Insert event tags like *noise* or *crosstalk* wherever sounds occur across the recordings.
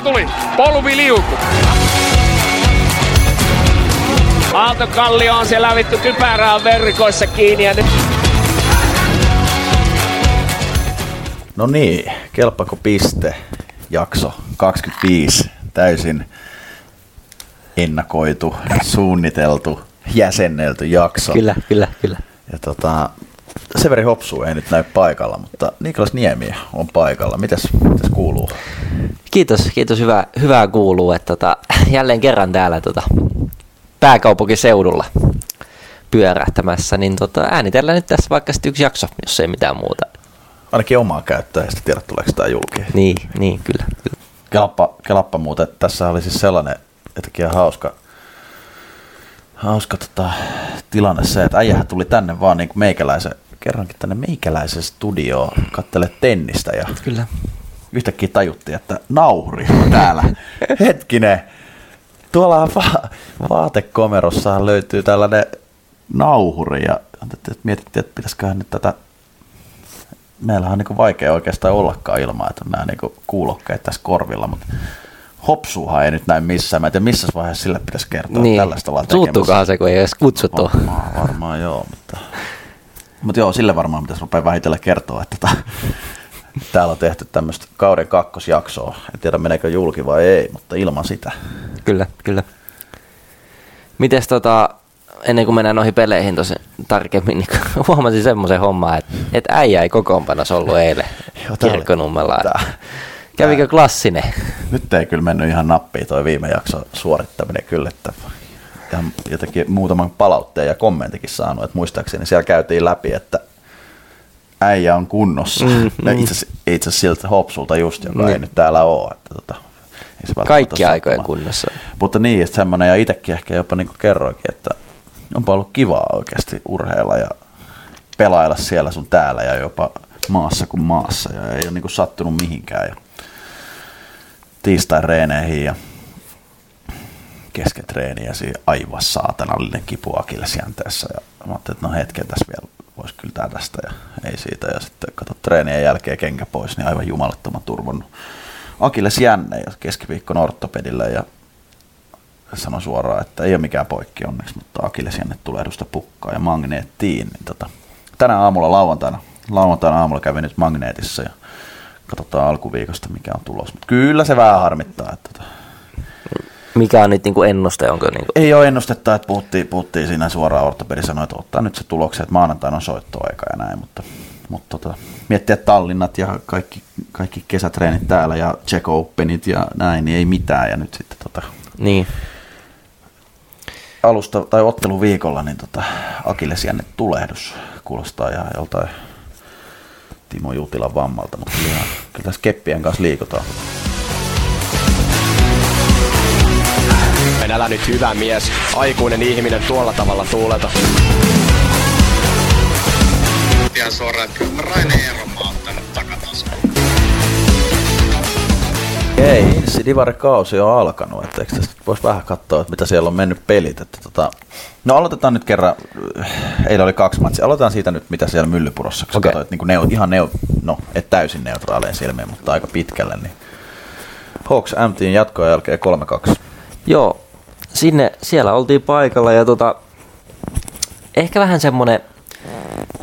se tuli. Polvi liuku. Aalto Kallio on siellä vittu kypärää verkoissa kiinni ja nyt No niin, kelpako piste, jakso 25, täysin ennakoitu, suunniteltu, jäsennelty jakso. Kyllä, kyllä, kyllä. Ja tota, Severi Hopsu ei nyt näy paikalla, mutta Niklas Niemi on paikalla. Mitäs, mitäs kuuluu? Kiitos, kiitos. Hyvä, hyvää kuuluu, että tota, jälleen kerran täällä tota, pääkaupunkiseudulla pyörähtämässä, niin tota, äänitellään nyt tässä vaikka sitten yksi jakso, jos ei mitään muuta. Ainakin omaa käyttöä, ja sitten tiedät, tuleeko tämä julki. Niin, niin kyllä. kyllä. Kelappa, kelappa muuten, että tässä oli siis sellainen jotenkin ihan hauska, hauska tota, tilanne se, että äijähän tuli tänne vaan niin kuin meikäläisen, kerrankin tänne meikäläisen studioon kattele tennistä ja Kyllä. yhtäkkiä tajuttiin, että nauhuri on täällä. *laughs* Hetkinen, tuolla va- vaatekomerossahan löytyy tällainen nauhuri ja mietittiin, että pitäisiköhän nyt tätä meillähän on niin vaikea oikeastaan ollakaan ilman, että on nämä niin kuulokkeet tässä korvilla, mutta hopsuuhan ei nyt näy missään. Mä en tiedä, missä vaiheessa sille pitäisi kertoa Niin. tällaista ollaan tekemässä. Suuttuukohan se, kun ei edes kutsuttu? Varmaan, varmaan joo, mutta, mutta joo, sille varmaan pitäisi rupea vähitellen kertoa, että tota, täällä on tehty tämmöistä kauden kakkosjaksoa. En tiedä meneekö julki vai ei, mutta ilman sitä. Kyllä, kyllä. Mites tota, ennen kuin mennään noihin peleihin tosi tarkemmin, niin *laughs* huomasin semmoisen homman, että, että äijä ei kokoonpanossa ollut eilen Joo, kirkkonummella. tää- Kävikö klassinen? *laughs* Nyt ei kyllä mennyt ihan nappiin toi viime jakso suorittaminen kyllä, että ihan jotenkin muutaman palautteen ja kommentikin saanut, että muistaakseni siellä käytiin läpi, että äijä on kunnossa. Mm, *laughs* Mm, mm. Itse asiassa siltä Hopsulta just, joka Niin. ei nyt täällä ole. Että tota, ei Kaikki aikojen kunnossa. Mutta niin, että semmoinen, ja itsekin ehkä jopa niin kerroinkin, että onpa ollut kivaa oikeasti urheilla ja pelailla siellä sun täällä ja jopa maassa kuin maassa ja ei ole niin kuin sattunut mihinkään. Ja tiistain reeneihin ja kesken treeniä siinä aivan saatanallinen kipu akillesjänteessä ja mä ajattelin, että no hetken tässä vielä voisi kyllä tää tästä ja ei siitä. Ja sitten kato treenien jälkeen kenkä pois, niin aivan jumalattoman turvonnut akillesjänne ja keskiviikkona ortopedille ja sanon suoraan, että ei ole mikään poikki onneksi, mutta akillesjänne tulee edusta pukkaa ja magneettiin. Niin tota, tänä aamulla lauantaina, lauantaina aamulla kävin nyt magneetissa ja katsotaan alkuviikosta mikä on tulos. Mutta kyllä se vähän harmittaa. Että tota, Mikä on nyt niinku ennuste? Onko niinku... ei ole ennustetta, että puhuttiin, puhuttiin siinä suoraan ortopedi sanoi, että ottaa nyt se tulokset, että maanantaina on soittoaika ja näin, mutta, mutta tota, miettiä Tallinnat ja kaikki, kaikki kesätreenit täällä ja Check Openit ja näin, niin ei mitään ja nyt sitten tota, Niin. alusta tai otteluviikolla niin tota, Akillesjänne tulehdus kuulostaa ihan joltain Timo Jutilan vammalta, mutta kyllä, ihan- kyllä tässä keppien kanssa liikutaan. En älä nyt hyvä mies, aikuinen ihminen tuolla tavalla tuuleta. ihan suoraan, että kyllä Raine Eeron Ei, Inssi Divari-kausi on alkanut, että eikö tästä voisi vähän katsoa, että mitä siellä on mennyt pelit. Että tota, no aloitetaan nyt kerran, eilen oli kaksi matsia, aloitetaan siitä nyt, mitä siellä Myllypurossa, Okei. okay. katsoit niin neu, ihan neu, no, et täysin neutraalein silmiin, mutta aika pitkälle, niin Hawks MTin jatkoa jälkeen 3-2. Joo, sinne, siellä oltiin paikalla ja tota, ehkä vähän semmonen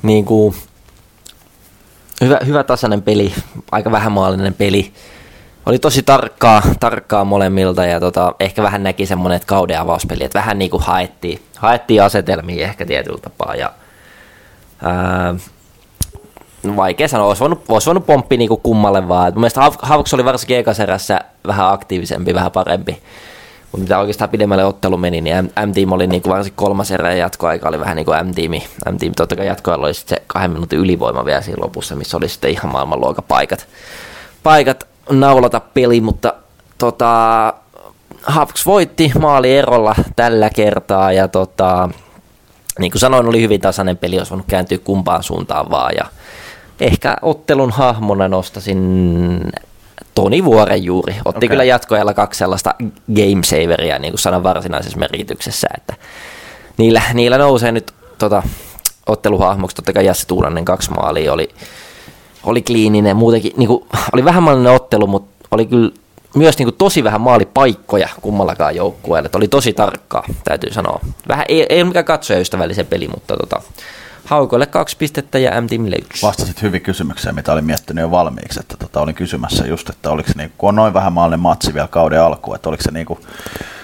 niinku, hyvä, hyvä tasainen peli, aika vähämaallinen peli. Oli tosi tarkkaa, tarkkaa molemmilta ja tota, ehkä vähän näki semmonen, että kauden avauspeli, että vähän niinku haettiin, haettiin asetelmia ehkä tietyllä tapaa ja ää, no vaikea sanoa, olisi voinut, olisi voinut pomppi niinku kummalle vaan. Mun mielestä Havks oli varsinkin ekaserässä vähän aktiivisempi, vähän parempi. Mutta mitä oikeastaan pidemmälle ottelu meni, niin M-Team oli niinku varsinkin kolmas erä ja jatkoaika oli vähän niin kuin M-Teami. M-Team totta kai jatkoajalla oli sit se kahden minuutin ylivoima vielä siinä lopussa, missä oli sitten ihan maailmanluokan paikat, paikat naulata peli, mutta tota, Havks voitti maali erolla tällä kertaa ja tota, niin kuin sanoin, oli hyvin tasainen peli, olisi voinut kääntyä kumpaan suuntaan vaan. Ja ehkä ottelun hahmona nostasin Toni Vuoren juuri. Otti okay. kyllä jatkoajalla kaksi sellaista game saveria, niin kuin sanan varsinaisessa merkityksessä, että niillä, niillä nousee nyt tota, otteluhahmoksi. Totta kai Jassi Tuulanen kaksi maalia oli, oli kliininen. Muutenkin niin kuin, oli vähämmallinen ottelu, mutta oli kyllä myös niin kuin tosi vähän maalipaikkoja kummallakaan joukkueelle. Että oli tosi tarkkaa, täytyy sanoa. Vähän, ei, ei ole mikään katsojaystävällisen peli, mutta tota, haukoille kaksi pistettä ja M Teamille yksi. Vastasit hyvin kysymykseen, mitä olin miettinyt jo valmiiksi. Että tota, olin kysymässä just, että oliko se niin, kun on noin vähän maallinen matsi vielä kauden alkuun, että oliko se niin kuin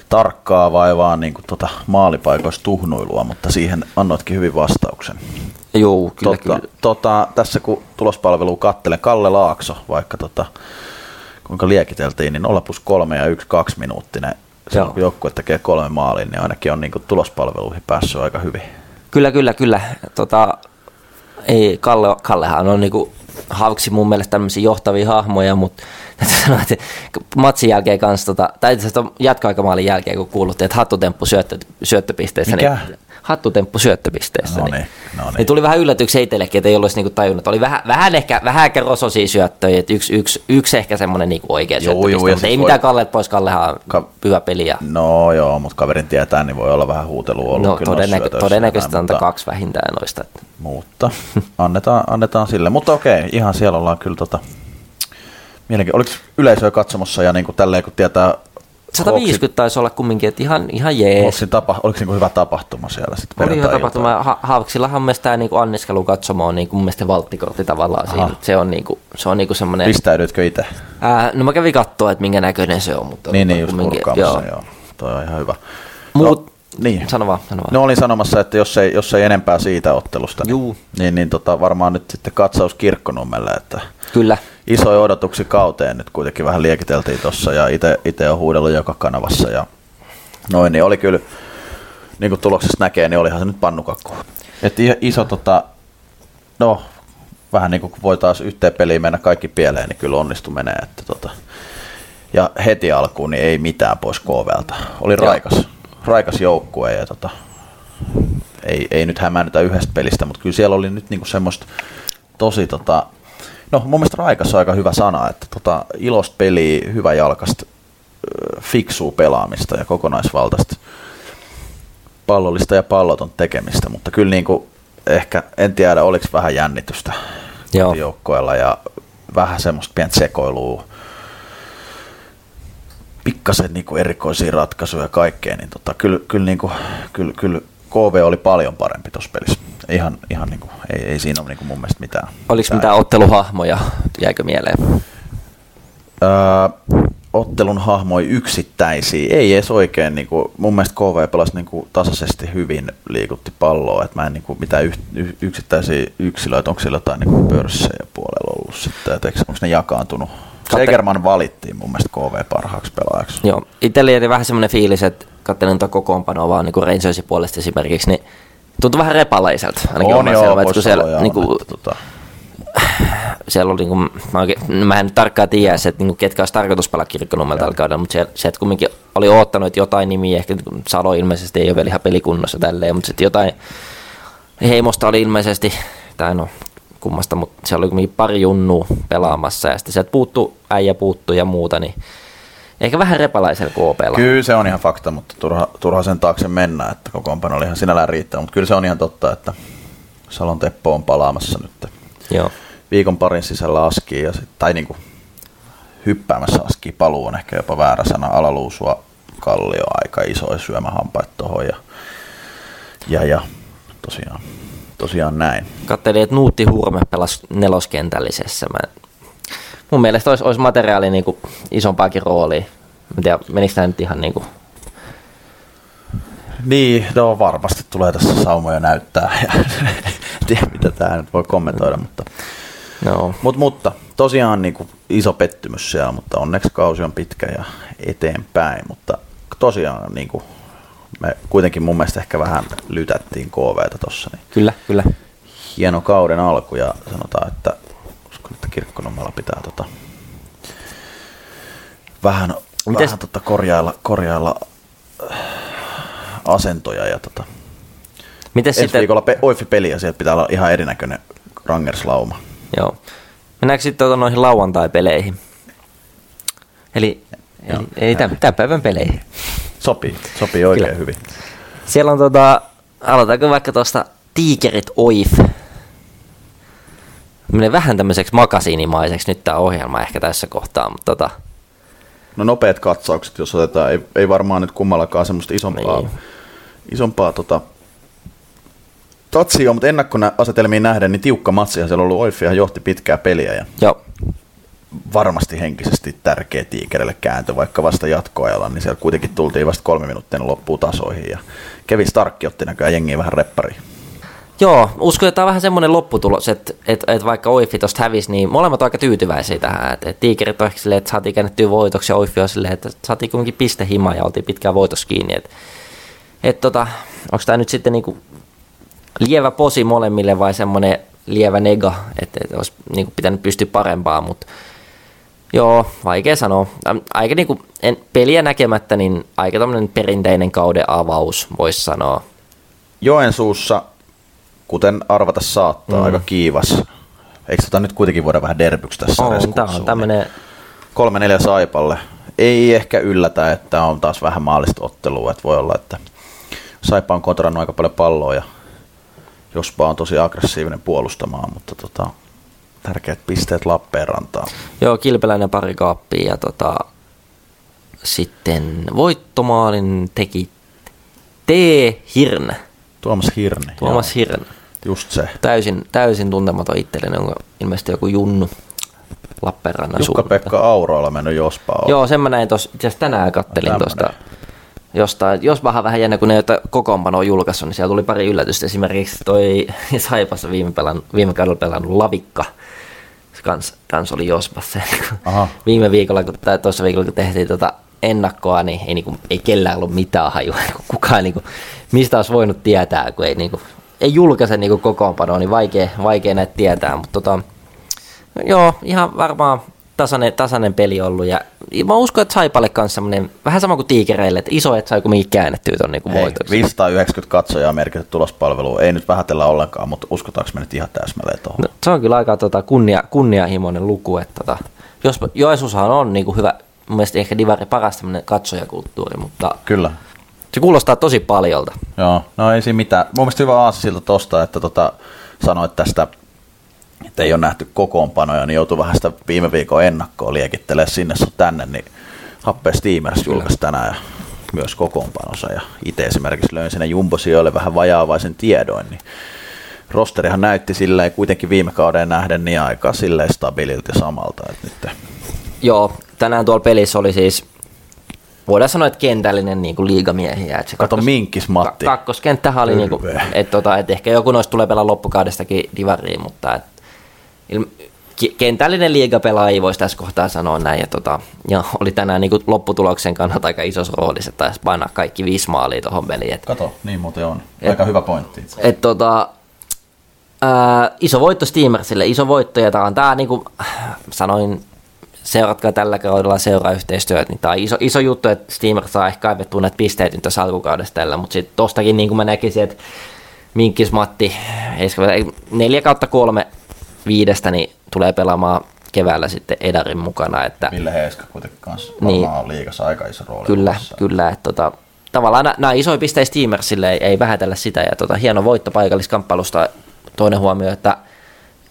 tarkkaa vai vaan niin kuin tota maalipaikoista tuhnuilua, mutta siihen annoitkin hyvin vastauksen. Joo, kyllä, tota, kyllä. Tota, tässä kun tulospalvelu kattelen, Kalle Laakso, vaikka tota, kuinka liekiteltiin, niin 0 plus 3 ja 1 2 minuuttinen. Se kun joukkue tekee kolme maalia, niin ainakin on niin kuin tulospalveluihin päässyt aika hyvin. Kyllä, kyllä, kyllä. Tota, ei, Kalle, Kallehan on niinku hauksi mun mielestä tämmöisiä johtavia hahmoja, mutta *laughs* sanoa, että matsin jälkeen kanssa, tota, tai itse asiassa jatkoaikamaalin jälkeen, kun kuuluttiin, että hattutemppu syöttö, syöttöpisteessä, Mikä? niin hattutemppu syöttöpisteessä. No niin, niin, no niin. niin tuli vähän yllätyksiä itsellekin, että ei ollut niinku tajunnut. Oli vähän, vähän ehkä, vähän ehkä rososia syöttöjä, että yksi, yksi, yksi ehkä semmoinen niinku oikea Joo, syöttöpiste, joo, mutta ei voi- mitään Kallet pois, Kallehan on Ka- hyvä peli. Ja, No joo, mutta kaverin tietää, niin voi olla vähän huutelua ollut no, kyllä todennäkö, todennäköisesti antaa mutta- kaksi vähintään noista. Että. Mutta annetaan, annetaan sille. Mutta okei, ihan siellä ollaan kyllä tota, mielenkiintoista. Oliko yleisöä katsomassa ja niin kuin tälleen, kun tietää 150 taisi olla kumminkin, että ihan, ihan jees. Hawksin tapa, oliko niin kuin hyvä tapahtuma siellä sitten Oli hyvä tapahtuma. Ha- Haaviksillahan on mielestäni tämä niinku anniskelu katsomo on niinku mun mielestä valttikortti tavallaan Aha. siinä. Se on, niinku, se on niinku semmoinen... Pistäydyitkö itse? Ää, no mä kävin katsoa, että minkä näköinen se on. Mutta Niin, niin just joo. joo. Toi on ihan hyvä. Mut, no, niin. sano vaan, sano vaan. No olin sanomassa, että jos ei, jos ei enempää siitä ottelusta, Juu. niin, niin, niin tota, varmaan nyt sitten katsaus Kirkkonummelle, että Kyllä. isoja odotuksia kauteen nyt kuitenkin vähän liekiteltiin tuossa ja itse on huudellut joka kanavassa ja noin, niin oli kyllä, niin kuin tuloksessa näkee, niin olihan se nyt pannukakku. Et iso tota, no vähän niin kuin voi taas yhteen peliin mennä kaikki pieleen, niin kyllä onnistu menee. Että tota, ja heti alkuun niin ei mitään pois KVltä. Oli Joo. Raikas, joukkue ja tota, ei, ei nyt hämäännytä yhdestä pelistä, mutta kyllä siellä oli nyt niinku semmoista tosi tota, no mun mielestä raikas on aika hyvä sana, että tota, ilosta peliä, hyvä jalkasta, fiksuu pelaamista ja kokonaisvaltaista pallollista ja palloton tekemistä, mutta kyllä niinku ehkä, en tiedä oliko vähän jännitystä Joo. joukkoilla ja vähän semmoista pientä sekoilua, pikkasen niinku erikoisia ratkaisuja ja kaikkea, niin tota, kyllä, kyllä, niinku, kyllä, kyllä KV oli paljon parempi tuossa pelissä. Ihan, ihan niinku, ei, ei siinä ole niinku mun mielestä mitään. Oliko mitään otteluhahmoja, jäikö mieleen? Öö, ottelun hahmoi yksittäisiä, ei edes oikein, niin kuin, mun mielestä KV pelasi niin kuin, tasaisesti hyvin, liikutti palloa, että mä en niin kuin, mitään yh, yh, yksittäisiä yksilöitä, onko siellä jotain niin pörssejä puolella ollut sitten, että onko ne jakaantunut? Segerman valittiin mun mielestä KV parhaaksi pelaajaksi. Joo, itsellä oli vähän semmoinen fiilis, että katselin tuota kokoonpanoa vaan niin Rangersin puolesta esimerkiksi, niin tuntui vähän repalaiselta. Ainakin on joo, selvä, että kun siellä, niin kuin, tota, siellä oli, niin kuin, mä, oikein, mä en nyt tarkkaan tiedä, että niin kuin, ketkä olisi tarkoitus pelaa kirkkonummelta tällä kaudella, mutta se, se, että kumminkin oli oottanut, että jotain nimiä, ehkä niin Salo ilmeisesti ei ole vielä ihan pelikunnossa tälleen, mutta sitten jotain heimosta oli ilmeisesti, tai no kummasta, mutta siellä oli kumminkin pari junnua pelaamassa ja sitten sieltä puuttu, äijä puuttu ja muuta, niin ehkä vähän repalaisella KPlla. Kyllä se on ihan fakta, mutta turha, turha sen taakse mennä, että kokoonpano oli ihan sinällään riittävä, mutta kyllä se on ihan totta, että Salon Teppo on palaamassa nyt Joo. viikon parin sisällä askiin, ja sit, tai niinku hyppäämässä askiin, paluu on ehkä jopa väärä sana, alaluusua kallio aika isoja syömähampaita tuohon ja, ja, ja tosiaan, tosiaan näin. Katselin, että Nuutti Hurme pelasi neloskentällisessä. Mä, mun mielestä olisi, olisi materiaali niin kuin isompaakin roolia. Mä tiedä, menikö tämä nyt ihan niin kuin... Niin, no varmasti tulee tässä saumoja näyttää ja *laughs* en tiedä mitä tämä nyt voi kommentoida, mutta No, Mut, mutta tosiaan niin kuin iso pettymys siellä, mutta onneksi kausi on pitkä ja eteenpäin, mutta tosiaan niin kuin me kuitenkin mun mielestä ehkä vähän lytättiin KVtä tossa, niin kyllä, kyllä. hieno kauden alku ja sanotaan, että uskon, että Kirkkonummella pitää tota, vähän, Mites- vähän tota korjailla, korjailla äh, asentoja ja tota, Miten ensi sitten... viikolla pe- Oifi-peli ja siellä pitää olla ihan erinäköinen Rangers-lauma. Joo. Mennäänkö sitten tuota noihin lauantai-peleihin? Eli, Joo. eli, eli tämän, tämän päivän peleihin. Sopii, sopii oikein Kyllä. hyvin. Siellä on tota, aloitaanko vaikka tuosta Tiikerit Oif. Menee vähän tämmöiseksi makasiinimaiseksi nyt tämä ohjelma ehkä tässä kohtaa, mutta tota, No nopeat katsaukset, jos otetaan, ei, ei varmaan nyt kummallakaan semmoista isompaa, Niin. isompaa tota, tatsia, mutta ennakkoasetelmiin nähden, niin tiukka matsi ja siellä on ollut Oiffihan johti pitkää peliä ja Joo, varmasti henkisesti tärkeä tiikerille kääntö, vaikka vasta jatkoajalla, niin siellä kuitenkin tultiin vasta kolme minuuttia ennen loppuun tasoihin ja Kevin Starkki otti näköjään jengiä vähän reppariin. Joo, uskon, että tämä on vähän semmoinen lopputulos, että, että, että vaikka Oiffi tuosta hävisi, niin molemmat on aika tyytyväisiä tähän. Että, että tiikerit on ehkä silleen, että saatiin käännettyä voitoksi ja Oiffi on silleen, että saatiin kuitenkin piste himaa ja oltiin pitkään voitos kiinni. Että, että tota, onko tämä nyt sitten niinku lievä posi molemmille vai semmoinen lievä nega, että, että olisi niinku pitänyt pystyä parempaan, mutta joo, vaikea sanoa. Aika niinku, en, peliä näkemättä, niin aika tämmöinen perinteinen kauden avaus, voisi sanoa. Joensuussa, kuten arvata saattaa, mm. aika kiivas. Eikö tota nyt kuitenkin voida vähän derbyksi tässä On, tämä on tämmöinen niin Kolme neljä Saipalle. Ei ehkä yllätä, että on taas vähän maallista ottelua. Että voi olla, että Saipa on kontrannut aika paljon palloa ja Jospa on tosi aggressiivinen puolustamaan, mutta tota, tärkeät pisteet Lappeenrantaan. Joo, kilpeläinen pari kaappia ja tota, sitten voittomaalin teki T. Hirn. Tuomas Hirni. Tuomas joo. Hirn. Just se. Täysin, täysin tuntematon itselleni, onko ilmeisesti joku Junnu Lappeenrannan Jukka-Pekka Auroilla mennyt Jospaa. Joo, sen mä näin tuossa, itse asiassa tänään kattelin tuosta jostain, jos vähän vähän jännä, kun ne joita kokoonpano on julkaissut, niin siellä tuli pari yllätystä. Esimerkiksi toi *laughs* Saipassa viime, pelan, viime kaudella pelannut Lavikka, se kans, kans oli Jospassa. Aha. *laughs* viime viikolla, kun, tai tuossa viikolla, kun tehtiin tota ennakkoa, niin ei, niinku, ei kellään ollut mitään hajua. *laughs* Kukaan niinku, mistä olisi voinut tietää, kun ei, niinku, ei julkaise niinku kokoonpanoa, niin vaikea, vaikea näitä tietää. Mutta tota, joo, ihan varmaan tasainen, tasainen peli ollut. Ja mä uskon, että Saipalle kanssa semmoinen, vähän sama kuin tiikereille, että iso, että sai kuitenkin käännettyä tuon niinku Hei, voitoksi. 590 katsojaa merkitty tulospalveluun. Ei nyt vähätellä ollenkaan, mutta uskotaanko me nyt ihan täsmälleen tuohon? No, se on kyllä aika tota, kunnia, kunnianhimoinen luku. Että, tota, jos, Joensuushan on niin kuin hyvä, mun mielestä ehkä Divari paras tämmöinen katsojakulttuuri, mutta Kyllä. se kuulostaa tosi paljolta. Joo, no ei siinä mitään. Mun mielestä hyvä aasi siltä tosta, että tota, sanoit tästä, että ei ole nähty kokoonpanoja, niin joutuu vähän sitä viime viikon ennakkoa liekittelee sinne sun tänne, niin Happe Steamers julkaisi tänään ja myös kokoonpanonsa ja itse esimerkiksi löin sinne jumbosijoille vähän vajaavaisen tiedoin, niin rosterihan näytti silleen kuitenkin viime kauden nähden niin aika silleen stabiililta ja samalta, että nyt Joo, tänään tuolla pelissä oli siis, voidaan sanoa, että kentällinen niin kuin liigamiehiä. Että se Kato Minkkis Matti. Ka- kakkoskenttähän oli, niin kuin, että tota, et ehkä joku noista tulee pelaa loppukaudestakin divariin, mutta et, kentällinen liigapelaaja voisi tässä kohtaa sanoa näin. Ja, tota, ja oli tänään niin kuin lopputuloksen kannalta aika isossa roolissa, että taisi painaa kaikki viisi maalia tuohon peliin. Et, Kato, niin muuten on. Aika hyvä pointti. itse. et, tota, ää, iso voitto Steamersille, iso voitto, ja tämä on tämä, niin kuin sanoin, seuratkaa tällä kaudella seurayhteistyötä, niin tämä on iso, iso juttu, että Steamers saa ehkä kaivettua näitä pisteitä nyt tässä alkukaudesta tällä, mutta sitten tostakin niin kuin mä näkisin, että Minkkis Matti, ei se- ei, neljä kautta kolme viidestä, niin tulee pelaamaan keväällä sitten Edarin mukana, että Ville Heiska kuitenkin kanssa Niin. liigassa aika iso rooli. Kyllä, luvassa. kyllä. Että tota, tavallaan nämä isoja pisteitä Steamersille ei, ei vähätellä sitä. Ja tota, hieno voitto paikalliskamppailusta. Toinen huomio, että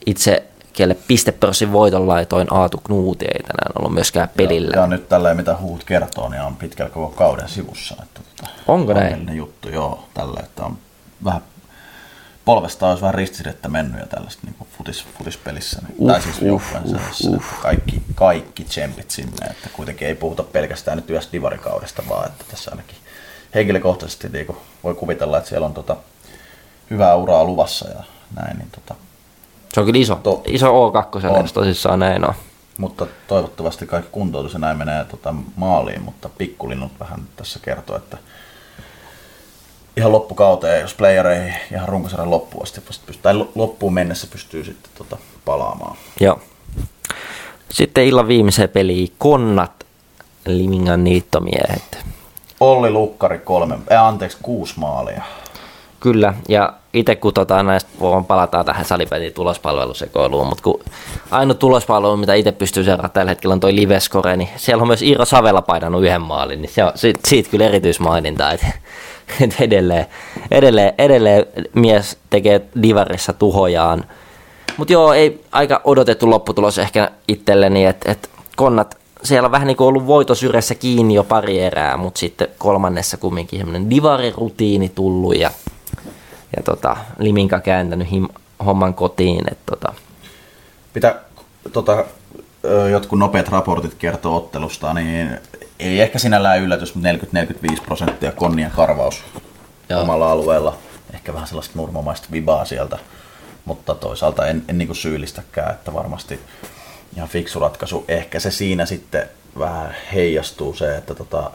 itse kelle pistepörssin voiton laitoin Aatu Knuuti ei tänään ollut myöskään pelillä. Ja, ja nyt tälleen mitä huut kertoo, niin on pitkällä koko kauden sivussa. Että, tota, Onko näin? juttu, joo, tällä, että on vähän polvesta olisi vähän ristisidettä mennyt ja tällaista niin futis, futispelissä. Niin, Uh, tai siis uh, uh, uh. että kaikki, kaikki tsempit sinne, että kuitenkin ei puhuta pelkästään nyt yhdessä divarikaudesta, vaan että tässä ainakin henkilökohtaisesti niin kuin voi kuvitella, että siellä on tota, hyvää uraa luvassa ja näin, niin tota, Se on kyllä iso, To- iso O2, On. tosissaan näin on. mutta toivottavasti kaikki kuntoutus ja näin menee tota, maaliin, mutta pikkulinnut vähän tässä kertoo, että ihan loppukauteen, jos player ei ihan runkosarjan loppuun asti tai lo- loppuun mennessä pystyy sitten tota, palaamaan. Joo. Sitten illan viimeiseen peliin Konnat, Limingan niittomiehet. Olli Lukkari kolme, äh, anteeksi kuusi maalia. Kyllä, ja itse kun tota, näistä vaan palataan tähän salipetin tulospalvelusekoiluun, mutta kun ainut tulospalvelu, mitä itse pystyy seuraamaan tällä hetkellä on toi Livescore, niin siellä on myös Iiro Savela painanut yhden maalin, niin se on, siitä, siitä kyllä erityismaininta, että, että edelleen, edelleen, edelleen mies tekee divarissa tuhojaan. Mutta joo, ei aika odotettu lopputulos ehkä itselleni, että, että konnat siellä on vähän niin kuin ollut voitosyrjässä kiinni jo pari erää, mutta sitten kolmannessa kumminkin semmoinen divarirutiini tullut ja, ja tota, Liminka kääntänyt him, homman kotiin. Et tota, Mitä tota, jotkut nopeat raportit kertoo ottelusta, niin ei ehkä sinällään yllätys, mutta 40-45 prosenttia konnia karvaus Joo. omalla alueella. Ehkä vähän sellaista nurmamaista vibaa sieltä, mutta toisaalta en, en niinku syyllistäkään, että varmasti ihan fiksu ratkaisu. Ehkä se siinä sitten vähän heijastuu se, että tota,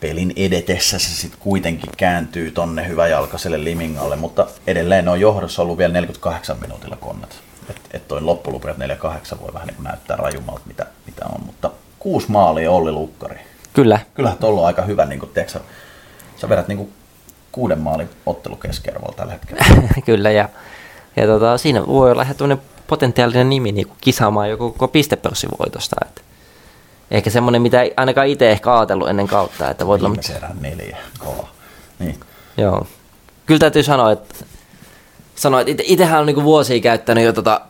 pelin edetessä se sitten kuitenkin kääntyy tonne hyväjalkaiselle Limingalle, mutta edelleen ne on johdossa ollut vielä 48 minuutilla konnet. Että et toi loppuluku, että 48 voi vähän niin näyttää rajummalta, mitä, mitä on, mutta kuusi maalia Olli Lukkari. kyllä, Kyllähän tuolla on aika hyvä, niin kuin, tiedätkö, sä, vedät niin kuin kuuden maalin ottelu keskiarvolla tällä hetkellä. *laughs* kyllä ja, ja tota, siinä voi olla ihan potentiaalinen nimi niin kuin kisaamaan joku koko pistepörssivoitosta. Et ehkä semmoinen, mitä ei ainakaan itse ehkä ajatellut ennen kautta, että voit olla, erään neljä, kova. Niin. Joo. Kyllä täytyy sanoa, että, sanoa, että ite, itehän on niinku vuosia käyttänyt jo tota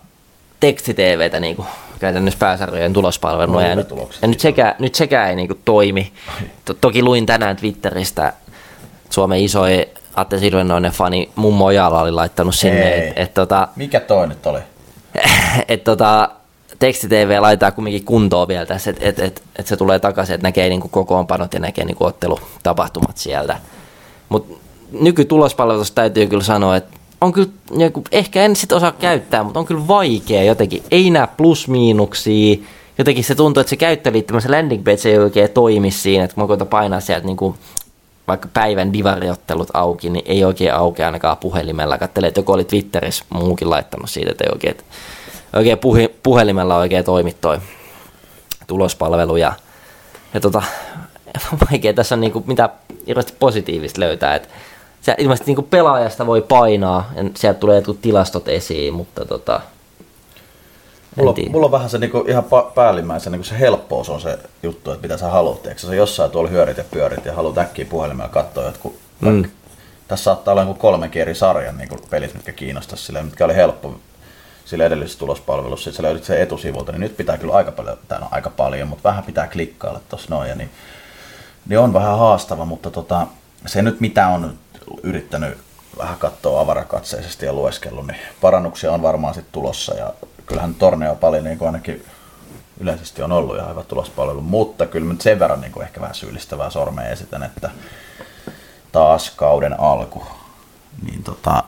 teksti-TVtä niinku, käytännössä pääsarjojen tulospalvelua. No, Ja, nyt, ja nyt, sekään, nyt sekään ei niinku toimi. To, toki luin tänään Twitteristä, Suomen isoin Atte Silvenoinen fani Mummo Ojala oli laittanut sinne, Ei. että et, tota, Mikä toi nyt oli? *laughs* et tota, teksti-TV laitetaan kumminkin kuntoon vielä tässä, että et, et, et se tulee takaisin, että näkee niinku kokoonpanot ja näkee niinku ottelutapahtumat sieltä. Mutta nykytulospalvelusta täytyy kyllä sanoa, että on kyllä, ehkä en sit osaa käyttää, mutta on kyllä vaikea jotenkin. Ei näe plus-miinuksia. Jotenkin se tuntuu, että se käyttöliittymä, se landing page ei oikein toimi siinä, että kun mä koitan painaa sieltä niinku, vaikka päivän divariottelut auki, niin ei oikein aukea ainakaan puhelimella. Kattelee, että joku oli Twitterissä muukin laittanut siitä, että ei oikein, oikein puhi, puhelimella oikein toimi toi tulospalvelu. Ja, ja tota, *laughs* vaikea tässä on niinku, mitä hirveästi positiivista löytää. Et se ilmeisesti niinku pelaajasta voi painaa, ja sieltä tulee jotkut tilastot esiin, mutta tota, Mulla, tiedä. mulla on vähän se niinku ihan päällimmäisen niinku se helppous on se juttu, että mitä sä haluat. Eikö sä jossain tuolla hyörit ja pyörit ja haluat äkkiä puhelimella katsoa jotkut. Mm. Tässä saattaa olla kolmenkin eri sarjan niinku pelit, mitkä kiinnostaisi sille, mitkä oli helppo sillä edellisessä tulospalvelussa. Sitten sä löydät sen etusivulta, niin nyt pitää kyllä aika paljon, tai no aika paljon, mutta vähän pitää klikkailla tuossa noin. Ja niin, niin on vähän haastava, mutta tota, se nyt mitä on yrittänyt vähän katsoa avarakatseisesti ja lueskellut, niin parannuksia on varmaan sitten tulossa. Ja kyllähän Torneo paljon niin kuin ainakin yleisesti on ollut ihan hyvä tulospalvelu, mutta kyllä nyt sen verran niin kuin ehkä vähän syyllistävää sormea esitän, että taas kauden alku, niin tota,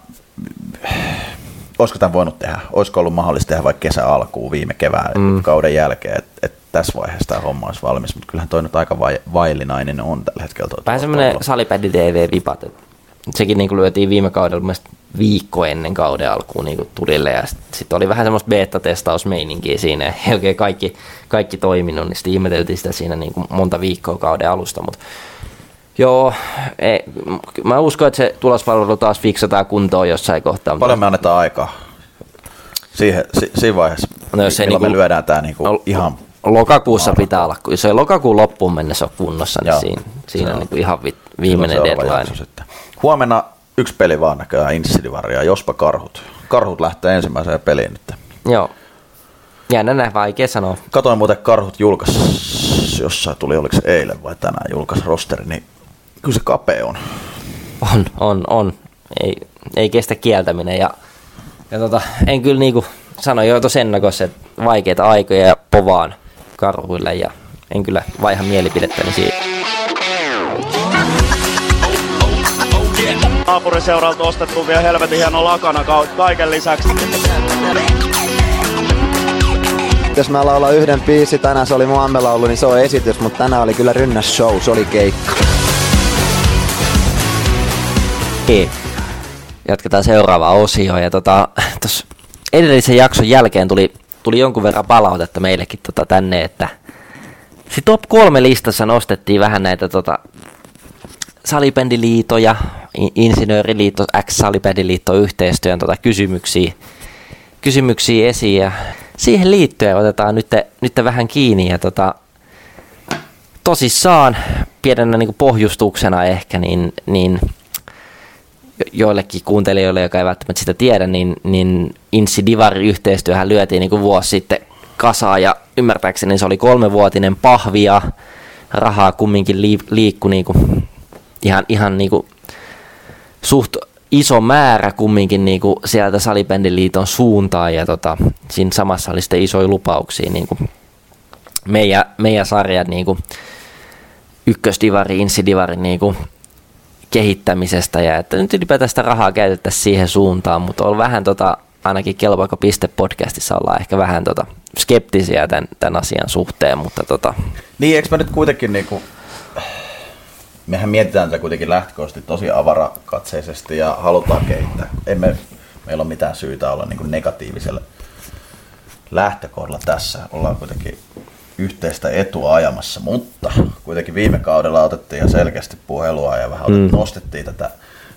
olisiko tämän voinut tehdä? Olisiko ollut mahdollista tehdä vaikka kesä alkuun viime kevään mm. kauden jälkeen, että et tässä vaiheessa tämä homma olisi valmis, mutta kyllähän toi nyt aika vai, vaillinainen on tällä hetkellä. Vähän semmoinen salipädi TV-vipat. Sekin niin lyötiin viime kaudella mun mielestä viikko ennen kauden alkuun niin tulille ja sitten sit oli vähän semmoista beta-testausmeininkiä siinä ja ei oikein kaikki, kaikki toiminut, niin sitten ihmeteltiin sitä siinä niin kuin monta viikkoa kauden alusta, mutta joo, ei, mä uskon, että se tulospalvelu taas fiksataan kuntoon jossain kohtaa. Paljon me annetaan aikaa siihen, si, siinä vaiheessa, No jos ei milloin niinku- me lyödään tämä niinku No, ihan Lokakuussa pitää olla, jos se lokakuun loppuun mennessä on kunnossa, niin Joo. siinä, siinä on on. niin kuin ihan vi, viimeinen deadline. Huomenna yksi peli vaan näköjään Insidivaria, jospa karhut. Karhut lähtee ensimmäiseen peliin nyt. Joo. Jännä näin, vaikea sanoa. Katoin muuten karhut julkaisi, jossain tuli, oliko se eilen vai tänään julkaisi rosteri, niin kyllä se kapea on. On, on, on. Ei, ei kestä kieltäminen. Ja, ja tota, en kyllä niinku sano jo tuossa ennakossa, että vaikeita aikoja ja povaan karhuille ja en kyllä vaiha mielipidettäni siitä. Naapuriseuralta ostettu vielä helvetin hieno lakana ka- kaiken lisäksi. Jos mä laulan yhden biisi, tänään se oli mun ammelaulu, niin se on esitys, mutta tänään oli kyllä rynnäs show, se oli keikka. Niin. Jatketaan seuraavaa osioon. Ja tota, tos edellisen jakson jälkeen tuli, tuli jonkun verran palautetta meillekin tota tänne, että si top kolme listassa nostettiin vähän näitä tota, salibändiliitoja, in- insinööriliitto, X-salibändiliitto yhteistyön tota, kysymyksiä, kysymyksiä esiin. Ja siihen liittyen otetaan nyt, nyt vähän kiinni ja tota, tosissaan pienenä niin pohjustuksena ehkä, niin, niin jo- joillekin kuuntelijoille, joka ei välttämättä sitä tiedä, niin, niin Insi Divari-yhteistyöhän lyötiin niin kuin vuosi sitten kasaan ja ymmärtääkseni se oli kolmevuotinen pahvia, rahaa kumminkin lii, liikku niinku, ihan, ihan niinku, suht iso määrä kumminkin niinku sieltä Salibändiliiton suuntaan ja tota, siinä samassa oli sitten isoja lupauksia niinku meidän, meidän sarjan niinku ykkösdivari, insidivari niinku kehittämisestä ja että nyt ylipäätään sitä rahaa käytettäisiin siihen suuntaan, mutta on vähän tota, ainakin Kelpaako piste podcastissa ollaan ehkä vähän tota skeptisiä tämän, tämän asian suhteen, mutta tota, Niin, eikö mä nyt kuitenkin niinku, mehän mietitään tätä kuitenkin lähtökohtaisesti tosi avarakatseisesti ja halutaan kehittää. Emme, meillä ole mitään syytä olla niinku negatiiviselle lähtökohdalla tässä. Ollaan kuitenkin yhteistä etua ajamassa, mutta kuitenkin viime kaudella otettiin ihan selkeästi puhelua ja vähän mm. nostettiin tätä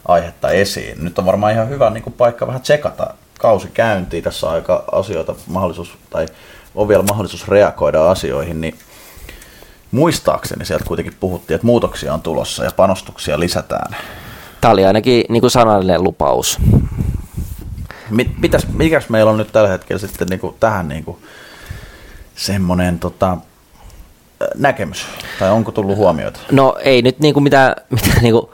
aihetta esiin. Nyt on varmaan ihan hyvä niin kuin paikka vähän tsekata kausi käyntiin. Tässä on aika asioita mahdollisuus, tai on vielä mahdollisuus reagoida asioihin, niin muistaakseni sieltä kuitenkin puhuttiin, että muutoksia on tulossa ja panostuksia lisätään. tämä oli ainakin niin kuin sanallinen lupaus. Mit, mitäs, mikäs meillä on nyt tällä hetkellä sitten niin kuin tähän niin kuin semmoinen tota, näkemys? Tai onko tullut huomioita? No ei nyt niinku mitään, *laughs* mitään niinku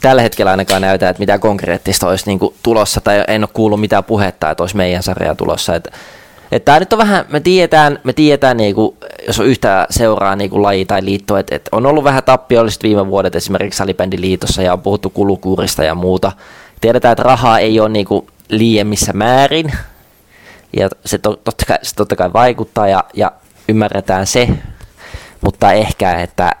tällä hetkellä ainakaan näytä, että mitään konkreettista olisi niinku tulossa, tai en ole kuullut mitään puhetta, että olisi meidän sarja tulossa. Että että tämä nyt on vähän, me tiedetään, me tiedetään niinku, jos on yhtä seuraa niinku laji tai liitto, että, että on ollut vähän tappiolliset viime vuodet esimerkiksi Salibändiliitossa ja on puhuttu kulukuurista ja muuta. Tiedetään, että rahaa ei ole niinku liiemmissä määrin, ja se, to, totta, kai, se totta kai vaikuttaa ja, ja ymmärretään se, mutta ehkä, että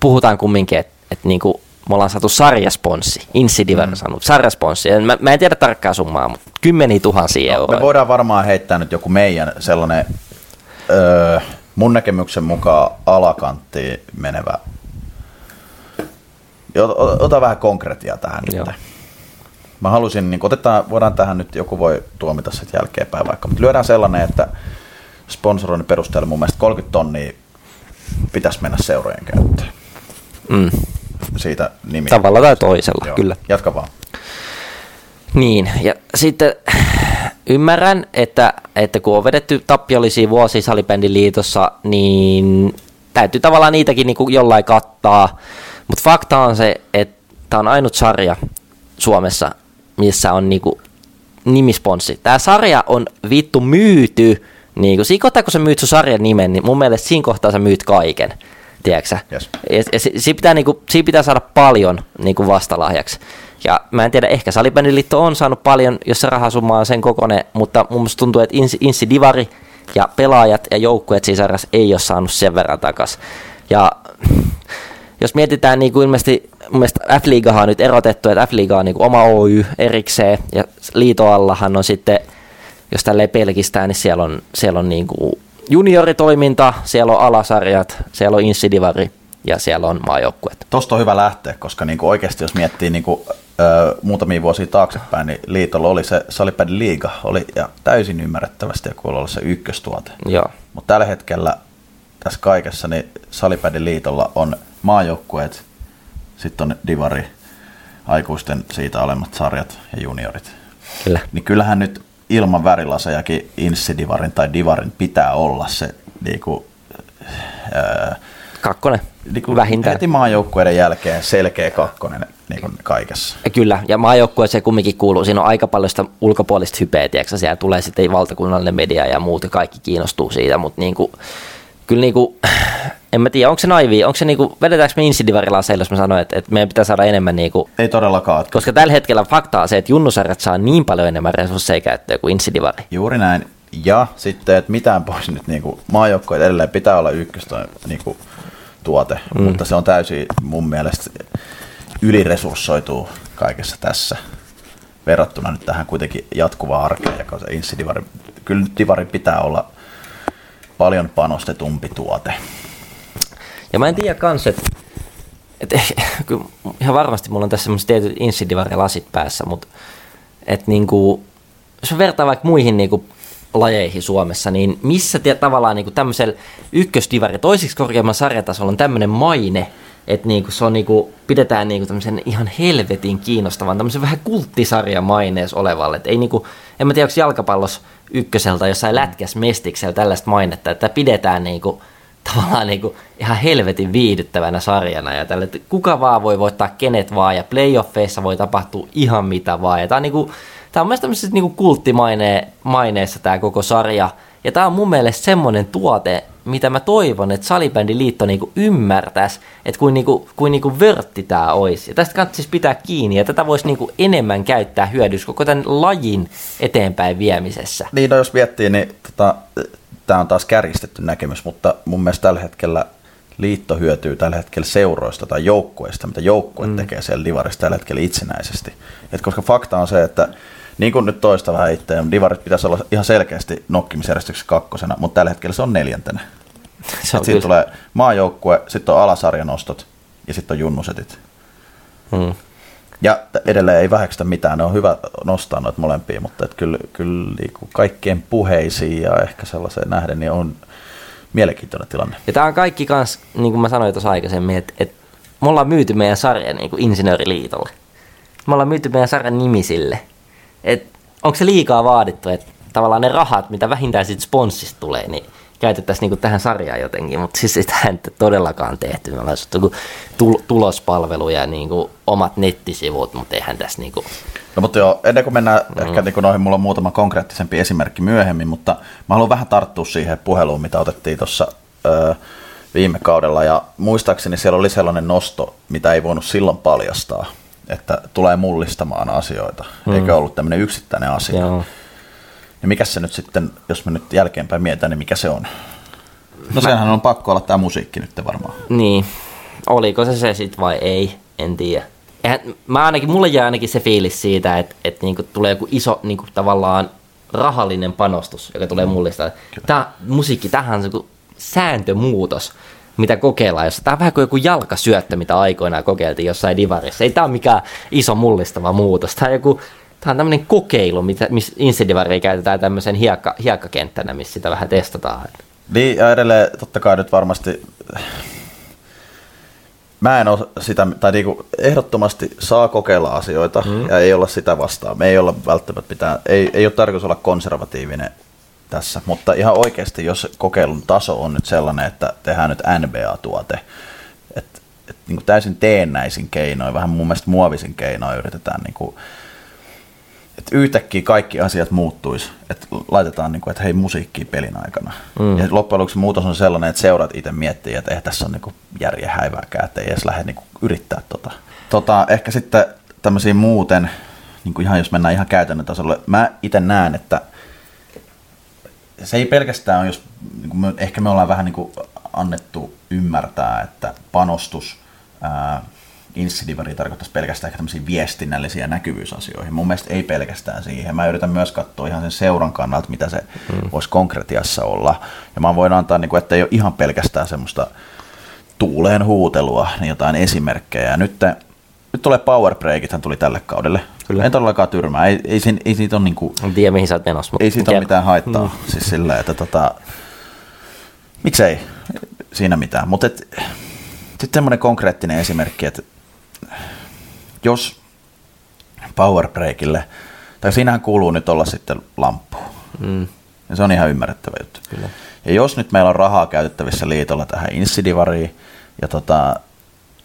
puhutaan kumminkin, että, että niin kuin me ollaan saatu sarjasponssi, Insidiver mm. sarjasponssi, ja mä, mä en tiedä tarkkaa summaa, mutta kymmeniä tuhansia No, euroja. me voidaan varmaan heittää nyt joku meidän sellainen, öö, mun näkemyksen mukaan alakanttiin menevä. Jo- o- Ota vähän konkretiaa tähän nyt. Joo. Mä halusin, niin otetaan, voidaan tähän nyt, joku voi tuomita sitten jälkeenpäin vaikka, mutta lyödään sellainen, että sponsoroinnin perusteella mun mielestä 30 tonnia pitäisi mennä seurojen käyttöön. Mm. Siitä nimi. Tavalla tai toisella, Joo. kyllä. Jatka vaan. Niin, ja sitten ymmärrän, että, että kun on vedetty tappiollisia vuosia Salibändin liitossa, niin täytyy tavallaan niitäkin niin kuin jollain kattaa. Mutta fakta on se, että tämä on ainut sarja Suomessa, missä on niin kuin nimisponssi. Tämä sarja on vittu myyty. Niin kuin, siinä kohtaa, kun sä myyt sun sarjan nimen, niin mun mielestä siinä kohtaa sä myyt kaiken. Tiedätkö Yes. ja, ja si, siinä, pitää, niinku, siinä pitää saada paljon niinku vastalahjaksi. Ja mä en tiedä, ehkä Salibändiliitto on saanut paljon, jos se rahasumma on sen kokoinen, mutta mun mielestä tuntuu, että Insi, Insi Divari ja pelaajat ja joukkueet siinä sarjassa ei ole saanut sen verran takas. Ja jos mietitään niin kuin ilmeisesti, mun mielestä F-liigahan on nyt erotettu, että F-liiga on niin kuin oma Oy erikseen, ja liitoallahan on sitten, jos tälleen pelkistää, niin siellä on, siellä on niin kuin junioritoiminta, siellä on alasarjat, siellä on insidivari ja siellä on maajoukkuet. Tosta on hyvä lähteä, koska niinku oikeasti jos miettii niinku, ö, muutamia vuosia taaksepäin, niin liitolla oli se Salibändin liiga, oli ja täysin ymmärrettävästi ja kuului olla se ykköstuote. Joo. Mutta tällä hetkellä tässä kaikessa niin Salibändin liitolla on maajoukkueet, sitten on divari, aikuisten siitä alemmat sarjat ja juniorit. Kyllä. Niin kyllähän nyt ilman värilasejakin insidivarin tai divarin pitää olla se niinku, ää, Kakkonen, niinku vähintään. heti maajoukkueiden jälkeen selkeä kakkonen niinku kaikessa. Kyllä, ja maajoukkue se kumminkin kuuluu. Siinä on aika paljon sitä ulkopuolista hypeä, tiedätkö? siellä tulee sitten valtakunnallinen media ja muut, ja kaikki kiinnostuu siitä, mutta niinku, kyllä niinku, en mä tiedä, onko se naivi, onko se niinku, vedetäänkö me insidivarillaan jos mä sanoin, että, että meidän pitää saada enemmän niinku, Ei todellakaan. koska tällä hetkellä fakta on se, että junnusarjat saa niin paljon enemmän resursseja käyttöön kuin insidivari. Juuri näin. Ja sitten, että mitään pois nyt niinku, maajoukkoja edelleen pitää olla ykköstä niinku, tuote, mm. mutta se on täysin mun mielestä yliresurssoituu kaikessa tässä verrattuna nyt tähän kuitenkin jatkuvaan arkeen, joka on se insidivari. Kyllä nyt divari pitää olla paljon panostetumpi tuote. Ja mä en tiedä kans, että et, *laughs* ihan varmasti mulla on tässä semmoiset tietyt insidivari-lasit päässä, mutta et niinku, jos mä vertaan vaikka muihin niinku lajeihin Suomessa, niin missä te, tavallaan niinku tämmöisellä ykkösdivari, toisiksi korkeamman sarjatasolla on tämmöinen maine, että niinku se on niinku, pidetään niinku tämmöisen ihan helvetin kiinnostavan, tämmöisen vähän kulttisarjan maineessa olevalle. Et ei niinku, en mä tiedä, onko jalkapallossa ykköseltä jossain lätkäs mestiksellä tällaista mainetta, että pidetään niinku, tavallaan niinku ihan helvetin viihdyttävänä sarjana ja tälle, että kuka vaan voi voittaa kenet vaan ja playoffeissa voi tapahtua ihan mitä vaan. Ja tää on, niinku, tää on myös tämmöisessä niinku kulttimaineessa tämä koko sarja ja tämä on mun mielestä semmoinen tuote, mitä mä toivon, että Salibändiliitto niinku ymmärtäisi, että kuin, niinku, kuin niinku vörtti tämä olisi. Ja tästä kannattaisi pitää kiinni, ja tätä voisi niinku enemmän käyttää hyödyssä koko tämän lajin eteenpäin viemisessä. Niin, no jos miettii, niin tota, tämä on taas kärjistetty näkemys, mutta mun mielestä tällä hetkellä liitto hyötyy tällä hetkellä seuroista tai joukkueista, mitä joukkue mm. tekee siellä divarissa tällä hetkellä itsenäisesti. Et koska fakta on se, että niin kuin nyt toista vähän itseään, divarit pitäisi olla ihan selkeästi nokkimisjärjestyksessä kakkosena, mutta tällä hetkellä se on neljäntenä. Se on Sitten tulee maajoukkue, sitten on alasarjanostot ja sitten on junnusetit. Hmm. Ja edelleen ei väheksytä mitään, ne on hyvä nostaa noita molempia, mutta et kyllä, kyllä niinku kaikkien puheisiin ja ehkä sellaiseen nähden niin on mielenkiintoinen tilanne. Ja tämä on kaikki kans, niin kuin mä sanoin tuossa aikaisemmin, että, että me ollaan myyty meidän sarja niin kuin Insinööriliitolle. Me ollaan myyty meidän sarjan nimi sille. Et onko se liikaa vaadittu, että tavallaan ne rahat, mitä vähintään siitä sponssista tulee, niin käytettäisiin niinku tähän sarjaan jotenkin, mutta siis sitä ei todellakaan tehty. Me ollaan saatu tul- tulospalvelu ja niinku omat nettisivut, mutta eihän tässä niinku... No mutta joo, ennen kuin mennään mm. ehkä niin kuin noihin, mulla on muutama konkreettisempi esimerkki myöhemmin, mutta mä haluan vähän tarttua siihen puheluun, mitä otettiin tuossa öö, viime kaudella, ja muistaakseni siellä oli sellainen nosto, mitä ei voinut silloin paljastaa, että tulee mullistamaan asioita, mm. eikä ollut tämmöinen yksittäinen asia. Joo. Ja mikä se nyt sitten, jos me nyt jälkeenpäin mietitään, niin mikä se on? No senhän on pakko olla tämä musiikki nyt varmaan. Niin, oliko se se sitten vai ei, en tiedä. Eihän, mä ainakin, mulle jää ainakin se fiilis siitä, että, että niinku tulee joku iso niinku tavallaan rahallinen panostus, joka tulee mullistaa. Tämä musiikki, tähän on se sääntömuutos, mitä kokeillaan. Jos, tämä on vähän kuin joku jalkasyöttö, mitä aikoinaan kokeiltiin jossain divarissa. Ei tämä ole mikään iso mullistava muutos. Tämä on joku Tämä on tämmöinen kokeilu, mitä, missä Insidivaria käytetään tämmöisen hiekka, hiekkakenttänä, missä sitä vähän testataan. Niin, ja edelleen totta kai nyt varmasti mä en ole sitä, tai niinku ehdottomasti saa kokeilla asioita mm. ja ei olla sitä vastaan. Me ei olla välttämättä mitään, ei, ei ole tarkoitus olla konservatiivinen tässä, mutta ihan oikeasti, jos kokeilun taso on nyt sellainen, että tehdään nyt NBA-tuote, että et, niinku täysin teennäisin keinoin, vähän mun mielestä muovisin keinoin yritetään niinku, että yhtäkkiä kaikki asiat muuttuisi, että laitetaan, niin kuin, että hei musiikki pelin aikana. Mm. Ja loppujen lopuksi muutos on sellainen, että seurat itse miettii, että ei tässä on niin järjen häivääkään, että ei edes lähde niin kuin yrittää tota. tota. Ehkä sitten tämmöisiä muuten, niin kuin ihan jos mennään ihan käytännön tasolle, mä itse näen, että se ei pelkästään ole, jos niin kuin me, ehkä me ollaan vähän niin kuin annettu ymmärtää, että panostus ää, Insidivari tarkoittaisi pelkästään ehkä tämmöisiä viestinnällisiä näkyvyysasioihin. Mun mielestä ei pelkästään siihen. Mä yritän myös katsoa ihan sen seuran kannalta, mitä se hmm. voisi konkretiassa olla. Ja mä voin antaa, niin kuin, että ei ole ihan pelkästään semmoista tuuleen huutelua, niin jotain esimerkkejä. Ja nyt, nyt tulee power breakit, tuli tälle kaudelle. Kyllä. En todellakaan tyrmää. Ei, ei, ei, ei siitä ole niin kuin, En tiedä, mihin sä oot menossa. mutta ei siitä ole mitään haittaa. Mm. Siis sillä, että tota, miksei siinä mitään. Mutta sitten semmoinen konkreettinen esimerkki, että jos power breakille, tai siinähän kuuluu nyt olla sitten lamppu. Mm. Ja se on ihan ymmärrettävä juttu. Kyllä. Ja jos nyt meillä on rahaa käytettävissä liitolla tähän Insidivariin, ja tota,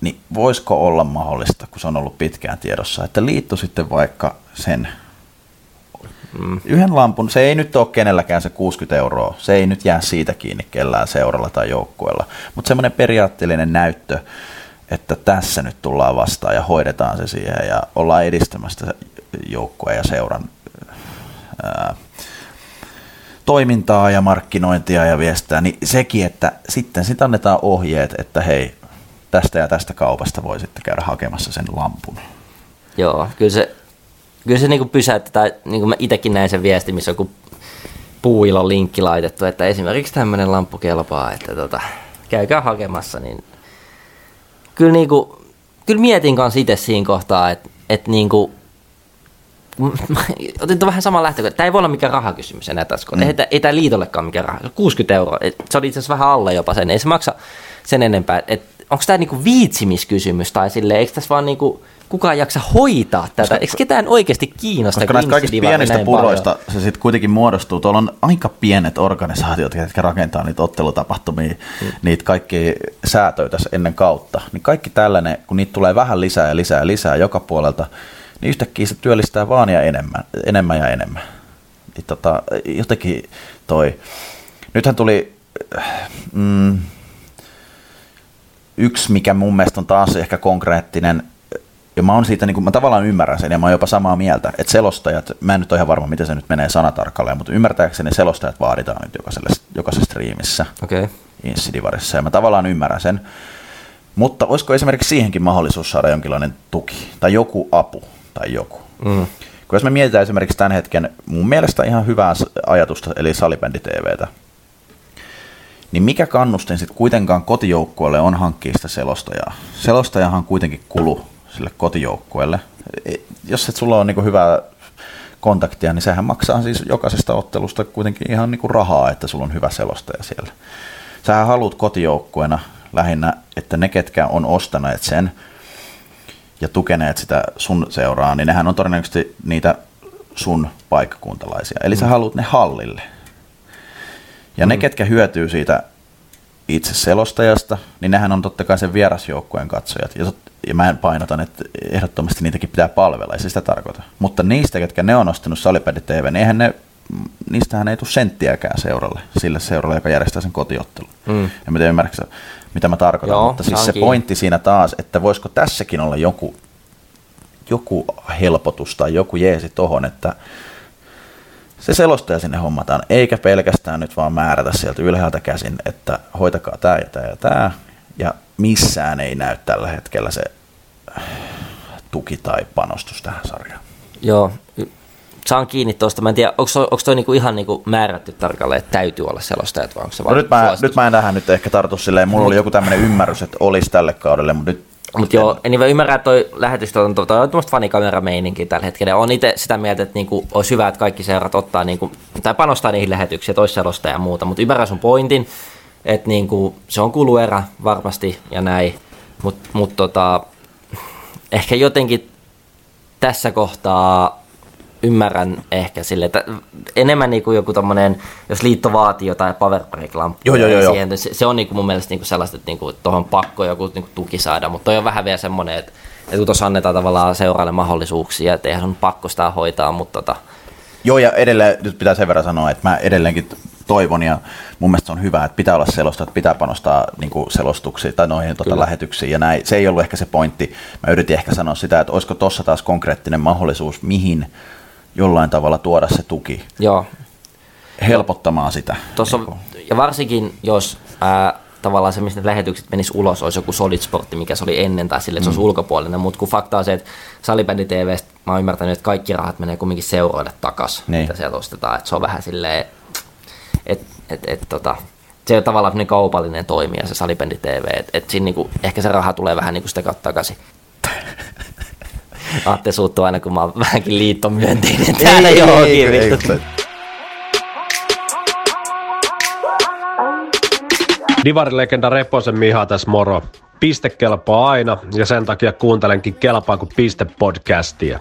niin voisiko olla mahdollista, kun se on ollut pitkään tiedossa, että liitto sitten vaikka sen mm. yhden lampun, se ei nyt ole kenelläkään se 60 euroa, se ei nyt jää siitä kiinni kellään seuralla tai joukkueella, mutta semmoinen periaatteellinen näyttö, että tässä nyt tullaan vastaan ja hoidetaan se siihen ja ollaan edistämästä joukkueen ja seuran ää, toimintaa ja markkinointia ja viestää, niin sekin, että sitten sitten annetaan ohjeet, että hei, tästä ja tästä kaupasta voi sitten käydä hakemassa sen lampun. Joo, kyllä se, kyllä se niinku pysäytti, tai niinku mä itsekin näin sen viesti, missä on joku puuilon linkki laitettu, että esimerkiksi tämmöinen lamppu kelpaa, että tota, käykää hakemassa, niin kyllä, niinku, kyllä mietin kanssa itse siinä kohtaa, että, että niinku, *laughs* otin vähän saman lähtökohdan. Tämä ei voi olla mikään rahakysymys enää tässä, mm. ei, ei tämä liitollekaan mikään raha. Se on 60 euroa. Et Se oli itse asiassa vähän alle jopa sen. Ei se maksa sen enempää. Et onko tämä niinku viitsimiskysymys tai sille, eikö tässä vaan niinku, kukaan jaksa hoitaa tätä? Eikö ketään oikeasti kiinnosta? Koska näistä kaikista pienistä puroista paljon? se sitten kuitenkin muodostuu. Tuolla on aika pienet organisaatiot, jotka rakentaa niitä ottelutapahtumia, hmm. niitä kaikki säätöitä ennen kautta. Niin kaikki tällainen, kun niitä tulee vähän lisää ja lisää ja lisää joka puolelta, niin yhtäkkiä se työllistää vaan ja enemmän, enemmän ja enemmän. Niin tota, jotenkin toi. Nythän tuli mm, yksi, mikä mun mielestä on taas ehkä konkreettinen, ja mä oon siitä, niin kuin, mä tavallaan ymmärrän sen, ja mä oon jopa samaa mieltä, että selostajat, mä en nyt ole ihan varma, miten se nyt menee sanatarkalleen, mutta ymmärtääkseni selostajat vaaditaan nyt jokaiselle, jokaisessa striimissä, okay. Insidivarissa, ja mä tavallaan ymmärrän sen. Mutta olisiko esimerkiksi siihenkin mahdollisuus saada jonkinlainen tuki, tai joku apu, tai joku. Mm. Kun jos me mietitään esimerkiksi tämän hetken mun mielestä ihan hyvää ajatusta, eli salibändi TVtä, niin mikä kannustin sitten kuitenkaan kotijoukkueelle on hankkia sitä selostajaa? Selostajahan kuitenkin kulu sille kotijoukkueelle. E, jos et sulla on niinku hyvää kontaktia, niin sehän maksaa siis jokaisesta ottelusta kuitenkin ihan niinku rahaa, että sulla on hyvä selostaja siellä. Sähän haluat kotijoukkueena lähinnä, että ne, ketkä on ostaneet sen ja tukeneet sitä sun seuraa, niin nehän on todennäköisesti niitä sun paikkakuntalaisia. Eli sä mm. haluat ne hallille. Ja mm. ne, ketkä hyötyy siitä itse selostajasta, niin nehän on totta kai sen vierasjoukkueen katsojat. Ja, ja mä painotan, että ehdottomasti niitäkin pitää palvella, ei se sitä tarkoita. Mutta niistä, ketkä ne on ostanut Salipedi TV, niin eihän ne, niistähän ei tule senttiäkään seuralle, sille seuralle, joka järjestää sen kotiottelun. Mm. En mä tiedä, ymmärrätkö mitä mä tarkoitan, Joo, mutta siis se pointti siinä taas, että voisiko tässäkin olla joku, joku helpotus tai joku jeesi tohon, että se selostaja sinne hommataan, eikä pelkästään nyt vaan määrätä sieltä ylhäältä käsin, että hoitakaa tämä ja tämä ja tämä, ja missään ei näy tällä hetkellä se tuki tai panostus tähän sarjaan. Joo, saan kiinni tuosta. Mä en tiedä, onko, onko toi niinku ihan niinku määrätty tarkalleen, että täytyy olla selostajat, vai onko se no nyt, mä, nyt mä en tähän nyt ehkä tartu silleen, mulla oli joku tämmöinen ymmärrys, että olisi tälle kaudelle, mutta nyt mutta joo, en niin ymmärrä, että toi toi on tuommoista fanikamerameininkiä tällä hetkellä. On itse sitä mieltä, että niinku, olisi hyvä, että kaikki seurat ottaa, niinku, tai panostaa niihin lähetyksiin, toisselosta ja muuta. Mutta ymmärrän sun pointin, että niinku, se on kuluerä varmasti ja näin. Mutta mut tota, ehkä jotenkin tässä kohtaa ymmärrän ehkä sille, että enemmän niin kuin joku tommonen, jos liitto vaatii jotain power break joo, joo, joo, siihen, se, se, on niin kuin mun mielestä niin kuin sellaista, että niin kuin, tuohon pakko joku niin kuin tuki saada, mutta toi on vähän vielä semmoinen, että, että kun tuossa annetaan tavallaan seuraalle mahdollisuuksia, että eihän on pakko sitä hoitaa, mutta tota... Joo, ja edelleen nyt pitää sen verran sanoa, että mä edelleenkin toivon ja mun mielestä se on hyvä, että pitää olla selosta, että pitää panostaa niin selostuksiin tai noihin tota, lähetyksiin ja näin. Se ei ollut ehkä se pointti. Mä yritin ehkä sanoa sitä, että olisiko tuossa taas konkreettinen mahdollisuus, mihin jollain tavalla tuoda se tuki. Joo. Helpottamaan sitä. Tossa on, ja varsinkin jos ää, tavallaan se, mistä lähetykset menis ulos, olisi joku Solid Sportti, mikä se oli ennen, tai sille, että se olisi mm. ulkopuolinen. Mutta kun fakta on se, että Salibändi TV, mä oon ymmärtänyt, että kaikki rahat menee kumminkin seuroille takas, niin. mitä sieltä ostetaan. Että se on vähän silleen, että et, et, tota, se on tavallaan kaupallinen toimija, se Salibändi TV. Että et siinä niinku, ehkä se raha tulee vähän niinku sitä kautta takaisin. *laughs* Atte suuttuu aina, kun mä oon vähänkin liittomyönteinen täällä johonkin. Divarilegenda Reposen Miha tässä moro. Piste kelpaa aina ja sen takia kuuntelenkin Kelpaa kuin piste podcastia.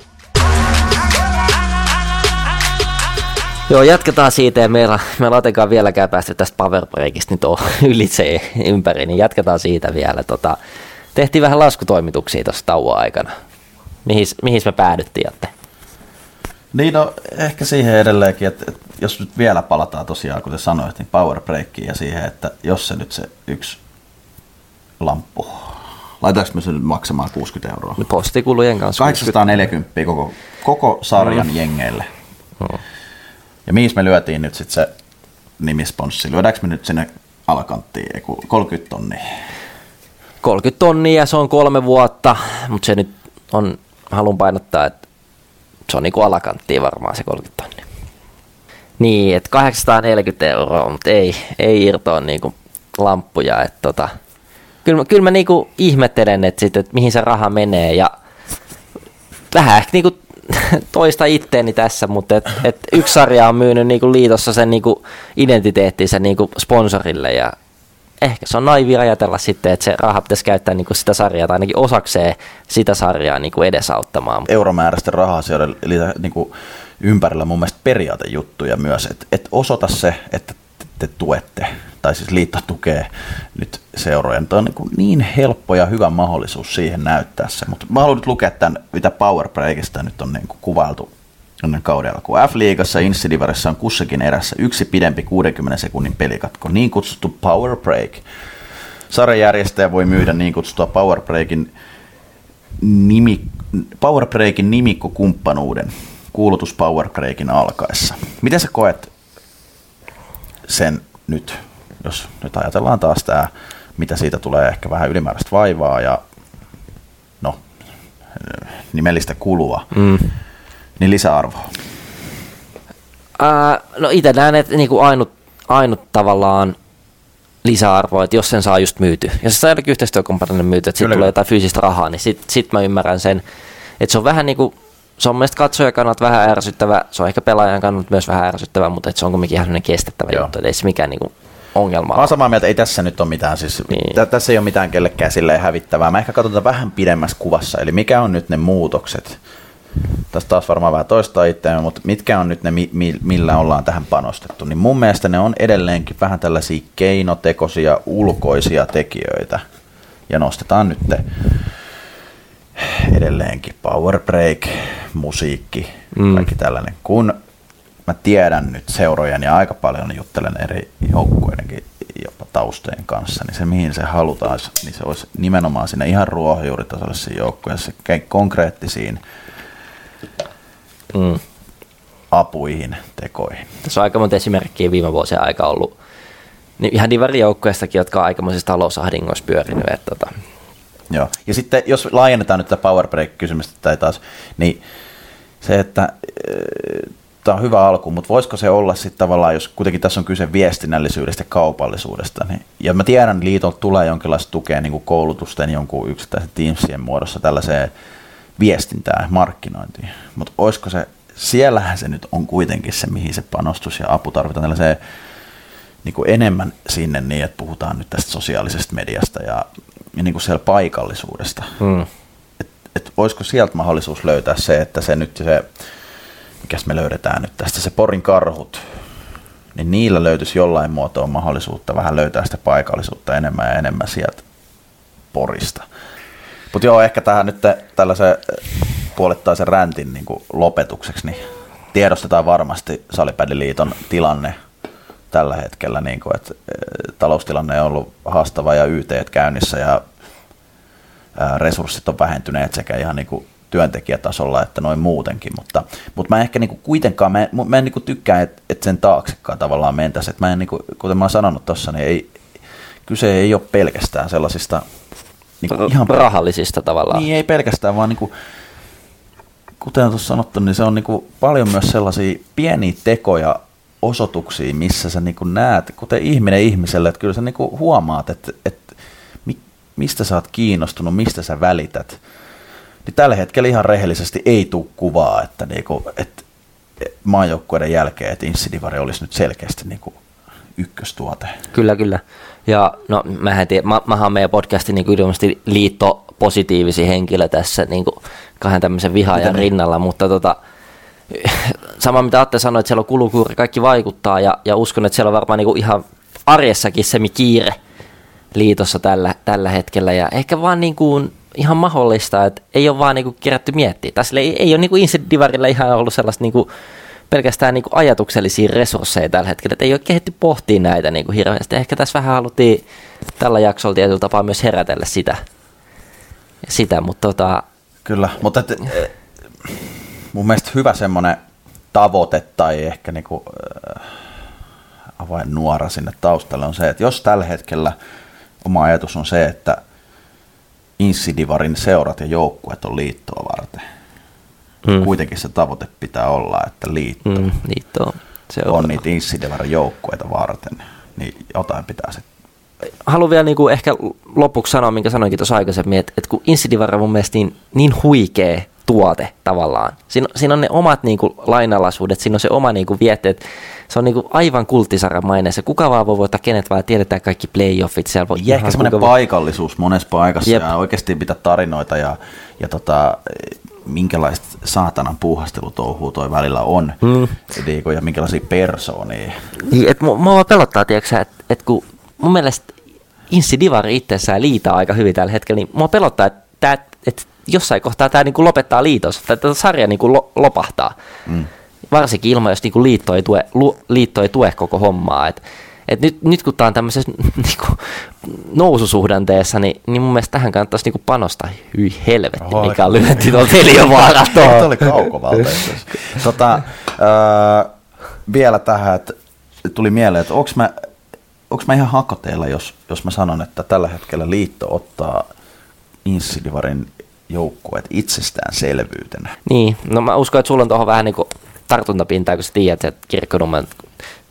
Joo, jatketaan siitä ja meillä, meillä otetaan vieläkään päästy tästä powerbreakista nyt on *laughs* ylitse ympäri, niin jatketaan siitä vielä. Tota, tehtiin vähän laskutoimituksia tuossa tauon aikana. Mihin, mihin me päädyttiin, Jatte? Niin no, ehkä siihen edelleenkin, että, että jos nyt vielä palataan tosiaan, kuten sanoit, niin power breakiin ja siihen, että jos se nyt se yksi lamppu, laitaanko me se nyt maksamaan 60 euroa? Postikulujen kanssa. 840 koko, koko sarjan mm. jengeille. Mm. Ja mihin me lyötiin nyt sitten se nimisponssi? Lyödäänkö me nyt sinne alakanttiin 30 tonnia? 30 tonnia ja se on kolme vuotta, mutta se nyt on haluan painottaa, että se on niinku alakanttiin varmaan se 30 tonnia. Niin, että 840 euroa, mutta ei, ei irtoa niinku lamppuja. Että tota, kyllä, kyllä mä niinku ihmettelen, että, että mihin se raha menee ja vähän ehkä niinku *laughs* toista itteeni tässä, mutta et, et yksi sarja on myynyt niinku liitossa sen niinku identiteettinsä niinku sponsorille ja ehkä se on naivi ajatella sitten, että se raha pitäisi käyttää niin kuin sitä sarjaa tai ainakin osakseen sitä sarjaa niin kuin edesauttamaan. euromääräisten raha-asioiden lisä, niin kuin ympärillä mun mielestä periaatejuttuja myös, että et osoita se, että te, te tuette, tai siis liitto tukee nyt seuroja. Tämä on niin, niin helppo ja hyvä mahdollisuus siihen näyttää se, mutta mä haluan nyt lukea tämän, mitä Power Breakista nyt on niin kuin kuvailtu ennen kaudella, kun F-liigassa Insidivarissa on kussakin erässä yksi pidempi 60 sekunnin pelikatko, niin kutsuttu Power Break. Sarjajärjestäjä voi myydä niin kutsuttua Power Breakin nimi, Power Breakin nimikkokumppanuuden kuulutus Power Breakin alkaessa. Miten sä koet sen nyt, jos nyt ajatellaan taas tämä, mitä siitä tulee ehkä vähän ylimääräistä vaivaa ja no, nimellistä kulua, Mm. niin lisäarvoa. Ää, no itse näen, että niinku ainut, ainut tavallaan lisäarvo, että jos sen saa just myyty. Jos se saa jollakin yhteistyökumppanille myyty, että sitten tulee jotain fyysistä rahaa, niin sit, sit mä ymmärrän sen. Että se on vähän niinku, se on mielestäni katsojan kannalta vähän ärsyttävä, se on ehkä pelaajan kannalta myös vähän ärsyttävä, mutta se on kuitenkin ihan kestättävä Joo. juttu, ei se mikään niinku ongelma Mä oon samaa mieltä, ei tässä nyt ole mitään, siis Niin. niin. tässä ei ole mitään kellekään silleen hävittävää. Mä ehkä katson tätä vähän pidemmässä kuvassa, eli mikä on nyt ne muutokset. Tässä taas varmaan vähän toistaa itseämme, mutta mitkä on nyt ne, mi- mi- millä ollaan tähän panostettu. Niin mun mielestä ne on edelleenkin vähän tällaisia keinotekoisia, ulkoisia tekijöitä. Ja nostetaan nyt edelleenkin power break, musiikki, Mm. kaikki tällainen. Kun mä tiedän nyt seurojen ja aika paljon juttelen eri joukkueidenkin jopa taustojen kanssa, niin se mihin se halutaan, niin se olisi nimenomaan siinä ihan ruohonjuuritasolle siinä joukkueessa konkreettisiin Mm. apuihin, tekoihin. Tässä on aika monta esimerkkiä viime vuosien aika ollut niin ihan divarijoukkueistakin, jotka on aikamoisissa talousahdingoissa pyörinyt. Että, tota, Joo. Ja sitten jos laajennetaan nyt tätä power break-kysymystä tai taas, niin se, että tämä on hyvä alku, mutta voisiko se olla sitten tavallaan, jos kuitenkin tässä on kyse viestinnällisyydestä ja kaupallisuudesta, niin, ja mä tiedän, liitolta tulee jonkinlaista tukea niin kuin koulutusten jonkun yksittäisen Teamsien muodossa tällaiseen viestintään, markkinointiin, mutta olisiko se, siellähän se nyt on kuitenkin se, mihin se panostus ja apu tarvitaan tällaiseen niin kuin enemmän sinne niin, että puhutaan nyt tästä sosiaalisesta mediasta ja niin kuin siellä paikallisuudesta. mm. Et, et olisiko sieltä mahdollisuus löytää se, että se nyt se, mikäs me löydetään nyt tästä, se Porin karhut, niin niillä löytyisi jollain muotoa mahdollisuutta vähän löytää sitä paikallisuutta enemmän ja enemmän sieltä Porista. Mutta joo, ehkä tähän nyt tällaisen puolittaisen räntin niin kuin lopetukseksi, niin tiedostetaan varmasti Salipädiliiton tilanne tällä hetkellä, niin kuin, että eh, taloustilanne on ollut haastava ja YT käynnissä ja ää, resurssit on vähentyneet sekä ihan niin kuin työntekijätasolla että noin muutenkin, mutta, mutta mä ehkä niin kuin kuitenkaan, mä, en- mä en niin kuin tykkää, että, että sen taaksekaan tavallaan mentäisi, että mä en niin kuin, kuten mä oon sanonut tuossa, niin ei, kyse ei ole pelkästään sellaisista niin kuin ihan rahallisista tavallaan. niin ei pelkästään, vaan niin kuin, kuten on tuossa sanottu, niin se on niin kuin paljon myös sellaisia pieniä tekoja, osoituksia, missä sä niin kuin näet, kuten ihminen ihmiselle, että kyllä sä niin kuin huomaat, että, että mi- mistä sä oot kiinnostunut, mistä sä välität. Niin tällä hetkellä ihan rehellisesti ei tule kuvaa, että, niin kuin, että maajoukkueiden jälkeen, että Insidivari olisi nyt selkeästi niin kuin ykköstuote. Kyllä, kyllä. Ja no, mähän tiedä, mä, mähän meidän podcastin niin ilmeisesti liitto positiivisia henkilö tässä niin kuin kahden tämmöisen vihaajan Mitä niin? rinnalla, mutta tota, sama mitä Atte sanoi, että siellä on kulukuuri, kaikki vaikuttaa ja, ja uskon, että siellä on varmaan niin kuin ihan arjessakin semi kiire liitossa tällä, tällä hetkellä ja ehkä vaan niin kuin ihan mahdollista, että ei ole vaan niin kuin kerätty miettiä. Tässä ei, ei ole niin kuin Insidivarilla ihan ollut sellaista niin kuin pelkästään niin kuin ajatuksellisia resursseja tällä hetkellä, että ei ole kehitetty pohtia näitä niin kuin hirveästi. Ehkä tässä vähän haluttiin tällä jaksolla tietyllä tapaa myös herätellä sitä, sitä mutta tota, Kyllä, mutta et, mun mielestä hyvä semmoinen tavoite tai ehkä niinku, äh, avain nuora sinne taustalle on se, että jos tällä hetkellä oma ajatus on se, että Insidivarin seurat ja joukkueet on liittoa varten, Mm. mm. kuitenkin se tavoite pitää olla, että liitto mm, liitto on. Se on. niitä Insidivarin joukkueita varten, niin jotain pitää sitten haluan vielä niinku ehkä lopuksi sanoa, minkä sanoinkin tuossa aikaisemmin, että, että kun Insidivar on mun mielestä niin, niin huikea tuote tavallaan. Siinä, siinä on ne omat niin kuin, lainalaisuudet, siinä on se oma niin kuin, vietteet. Se on niin kuin, aivan kulttisaramainen. Se kuka vaan voi voittaa kenet vaan, tiedetään kaikki playoffit. Siellä voi Ja ehkä semmoinen paikallisuus monessa paikassa Jep. ja oikeasti pitää tarinoita ja, ja tota, minkälaiset saatanan puuhastelutouhua toi välillä on mm. ja minkälaisia persoonia. Niin, et mua, mua pelottaa, tiedätkö että et kun mun mielestä Inssi Divari itsessään liitaa aika hyvin tällä hetkellä, niin mua pelottaa, että tää, et jossain kohtaa tämä niinku lopettaa liitos, tai tämä sarja niinku lo, lopahtaa. Mm. Varsinkin ilman, jos niinku liitto, ei tue, lu, liitto ei tue koko hommaa. Et, et nyt, nyt kun tämä on tämmöisessä *laughs* niinku, noususuhdanteessa, niin, niin mun mielestä tähän kannattaisi niinku panostaa. Hyi helvetti, Oho, mikä on lyönti tuolta Eliövaara Tämä oli kaukovalta tota, öö, vielä tähän, että tuli mieleen, että onko mä, onks mä ihan hakoteilla, jos, jos mä sanon, että tällä hetkellä liitto ottaa Insidivarin joukkueet itsestäänselvyytenä. Niin, no mä uskon, että sulla on tuohon vähän niin kuin tartuntapintaa, kun sä tiedät, että kirkkonummen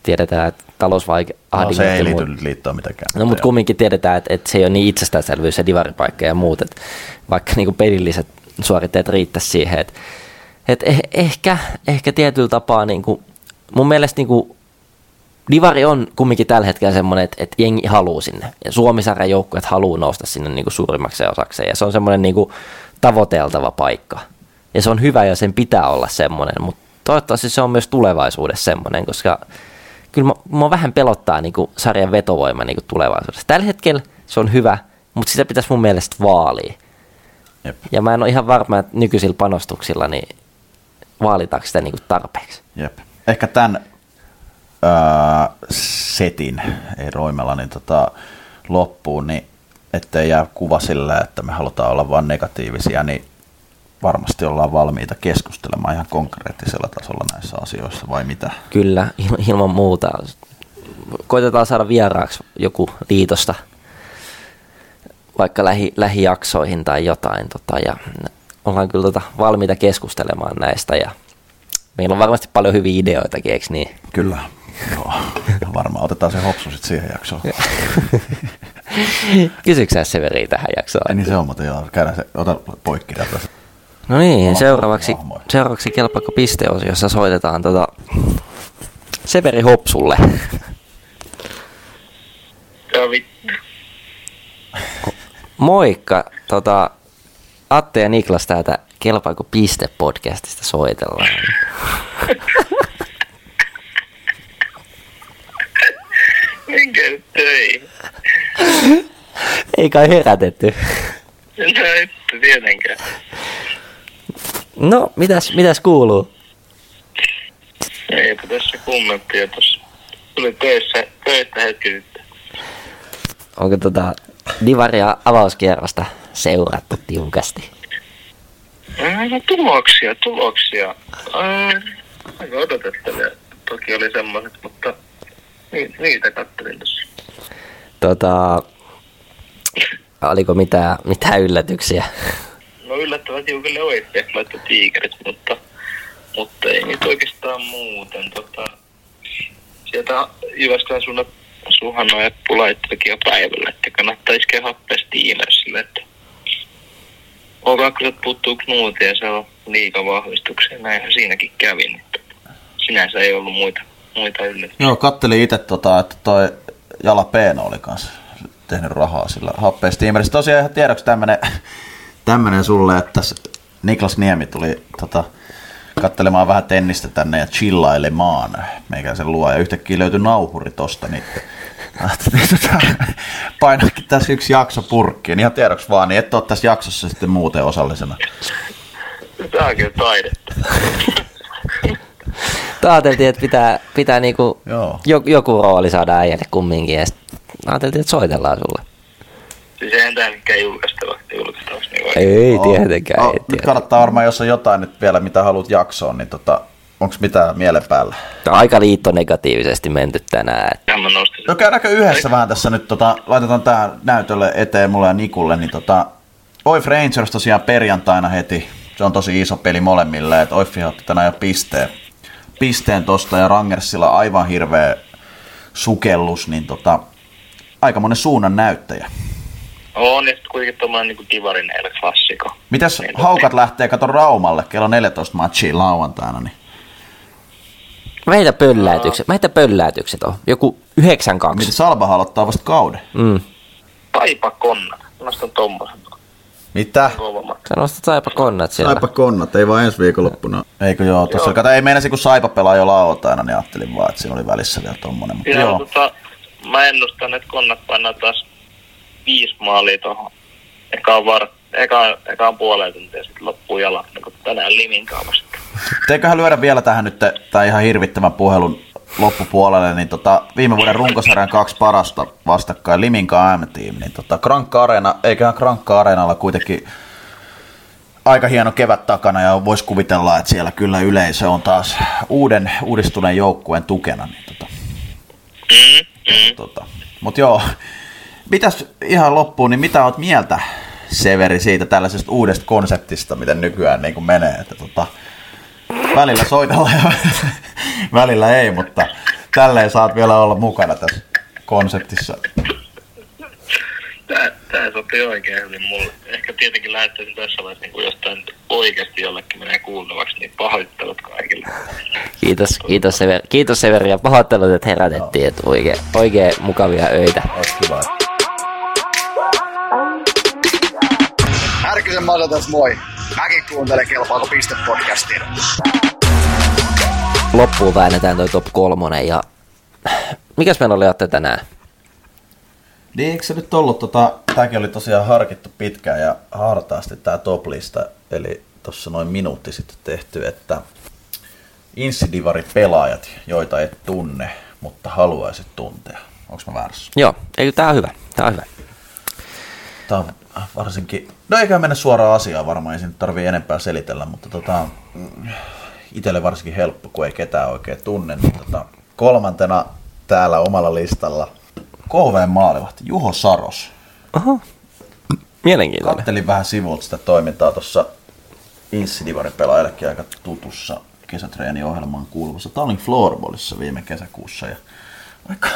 tiedetään, että talousvaike No, se ei liity nyt liittoon mitenkään. No mutta kumminkin tiedetään, että, että se ei ole niin itsestäänselvyys se divaripaikka ja muut, että vaikka niin kuin pelilliset suoritteet riittäisi siihen, että, että eh, ehkä, ehkä tietyllä tapaa niin kuin, mun mielestä niin kuin, Divari on kumminkin tällä hetkellä semmoinen, että, että jengi haluaa sinne. Ja Suomisarjan joukkueet haluaa nousta sinne niin kuin suurimmaksi osaksi. Ja se on semmoinen niin kuin tavoiteltava paikka. Ja se on hyvä ja sen pitää olla semmoinen. Mutta toivottavasti se on myös tulevaisuudessa semmoinen, koska kyllä mua vähän pelottaa niin kuin sarjan vetovoima niin kuin tulevaisuudessa. Tällä hetkellä se on hyvä, mutta sitä pitäisi mun mielestä vaalia. Jep. Ja mä en ole ihan varma, että nykyisillä panostuksilla niin vaalitaanko sitä niin kuin tarpeeksi. Jep. Ehkä tämän öö, setin, ei roimella, niin tota, loppuun, niin ettei jää kuva sillä, että me halutaan olla vain negatiivisia, niin varmasti ollaan valmiita keskustelemaan ihan konkreettisella tasolla näissä asioissa, vai mitä? Kyllä, il- ilman muuta. Koitetaan saada vieraaksi joku liitosta, vaikka lähi, lähijaksoihin tai jotain. Tota, ja ollaan kyllä tota valmiita keskustelemaan näistä. Ja meillä on varmasti paljon hyviä ideoitakin, eikö niin? Kyllä. Joo, varmaan otetaan se hopsu sitten siihen jaksoon. *laughs* *laughs* Kysyksä sä Severi tähän jaksoon? Niin se on, mutta joo, käydään se, ota poikki täältä. No niin, seuraavaksi, hahmoja. seuraavaksi kelpaako pisteosio, jossa soitetaan tota Severi Hopsulle. Ja vittu. Moikka, tota, Atte ja Niklas täältä Kelpaako piste podcastista soitellaan. *laughs* Minkä töihin? Ei kai herätetty. No et tietenkään. No, mitäs, mitäs kuuluu? Eipä tässä kummempia tossa. Tuli töissä, töistä hetki sitten. Onko tota Divaria avauskierrosta seurattu tiukasti? No tuloksia, tuloksia. Aika odotettavia. Toki oli semmoiset, mutta ni- niitä kattelin tossa. Tota, oliko mitään, mitään yllätyksiä? No yllättävän tiukille oikein laittoi tiikerit, mutta, mutta ei niitä oikeastaan muuten. Tota, sieltä Jyväskylän suunnat Suhanno ja laittelikin jo päivällä, että kannattaa iskeä happea Steelersille, että O2 puuttuu Knuuti ja se on liiga vahvistuksia. Näinhän siinäkin kävi. Että sinänsä ei ollut muita, muita yllätyksiä. Joo, kattelin itse, tota, että toi Jala Peeno oli kanssa tehnyt rahaa sillä happeen Steamerissa. Tosiaan ihan tiedoksi tämmönen, tämmönen sulle, että Niklas Niemi tuli tota, kattelemaan vähän tennistä tänne ja chillailemaan meikäläisen luo. Ja yhtäkkiä löytyi nauhuri tosta, niin painakin tässä yksi jakso purkkiin. Ihan tiedoksi vaan, niin et ole tässä jaksossa sitten muuten osallisena. Tämä on kyllä taidetta. *laughs* Ajateltiin, että pitää, pitää niinku joku rooli saada äijälle kumminkin. Ja ajateltiin, että soitellaan sulle. Siis eihän tämä mikään julkaistava. Niin. Ei tietenkään, No, ei nyt kannattaa varmaan, jos on jotain nyt vielä, mitä haluat jaksoon, niin tota, onko mitään mielen päällä? Aika liitto negatiivisesti menty tänään. Tämä No käydäänkö yhdessä vähän tässä nyt, tota, laitetaan tähän näytölle eteen mulle ja Nikulle, niin tota, Oif Rangers tosiaan perjantaina heti, se on tosi iso peli molemmille, että Oif otti tänään jo pisteen, pisteen tosta ja Rangersilla aivan hirveä sukellus, niin tota, aika monen suunnan näyttäjä. On, ja sitten kuitenkin tuommoinen niin Divarin El Classico. Mitäs Niin, haukat lähtee, kato Raumalle, kello 14 matchiin lauantaina, niin Mä heitä pölläytykset. Mä heitä pölläytykset on. Joku 9-2. miten Salbahan aloittaa vasta kauden? Mm. Taipa konna. Nostan tommosen. Mitä? Sä nostat saipa konnat siellä. Saipa konnat, ei vaan ensi viikonloppuna. Eikö joo, tossa, kato, ei meinasi kun Saipa pelaa jo lauantaina, niin ajattelin vaan, että siinä oli välissä vielä tommonen. Mutta Ja joo, tota, mä ennustan, että konnat painaa taas viisi maalia tuohon ekaan, var, ekaan, ekaan puoleen tuntia sitten loppuu jalat, niin kuin tänään Limin kaavasta. Teiköhän lyödä vielä tähän nyt tämä ihan hirvittävän puhelun loppupuolelle, niin tota, viime vuoden runkosarjan kaksi parasta vastakkain, Liminka M-team, niin tota, Krankka Arena, eiköhän Krankka Areenalla kuitenkin aika hieno kevät takana ja voisi kuvitella, että siellä kyllä yleisö on taas uuden, uudistuneen joukkueen tukena. Niin tota, Mm, mm. tota. Mutta joo, mitäs ihan loppuun, niin mitä oot mieltä Severi siitä tällaisesta uudesta konseptista, miten nykyään niin kuin menee, että tota, välillä soitella ja *laughs* välillä ei, mutta tälleen saat vielä olla mukana tässä konseptissa. Tää, tää sopii oikein hyvin mulle. Ehkä tietenkin lähettäisin tässä vaiheessa, niin kun jostain nyt oikeasti jollekin menee kuultavaksi, niin pahoittelut kaikille. Kiitos, kiitos, Sever, kiitos Severi ja pahoittelut, että herätettiin. Että oikein, oikein mukavia öitä. Kiva. Härkisen Masa tässä moi. Mäkin kuuntelen Kelpaako piste podcastia. Loppuun väännetään toi top kolmonen ja... Mikäs meillä oli Atte tänään? Niin eikö se nyt ollut, tota, tämäkin oli tosiaan harkittu pitkään ja hartaasti tämä top-lista, eli tuossa noin minuutti sitten tehty, että Insidivari pelaajat, joita et tunne, mutta haluaisit tuntea. Onko mä väärässä? Joo, eikö tää on hyvä. Tää on hyvä. Tämä on varsinkin, no eikä mennä suoraan asiaan varmaan, ei nyt tarvii enempää selitellä, mutta tota, mm, itselle varsinkin helppo, kun ei ketään oikein tunne. Niin tota, kolmantena täällä omalla listalla KV maalivahti Juho Saros. Oho. Mielenkiintoinen. Kattelin vähän sivulta sitä toimintaa tuossa Insidivarin pelaajallekin aika tutussa kesätreeniohjelmaan kuuluvassa Tallinn Floorballissa viime kesäkuussa. Ja aika,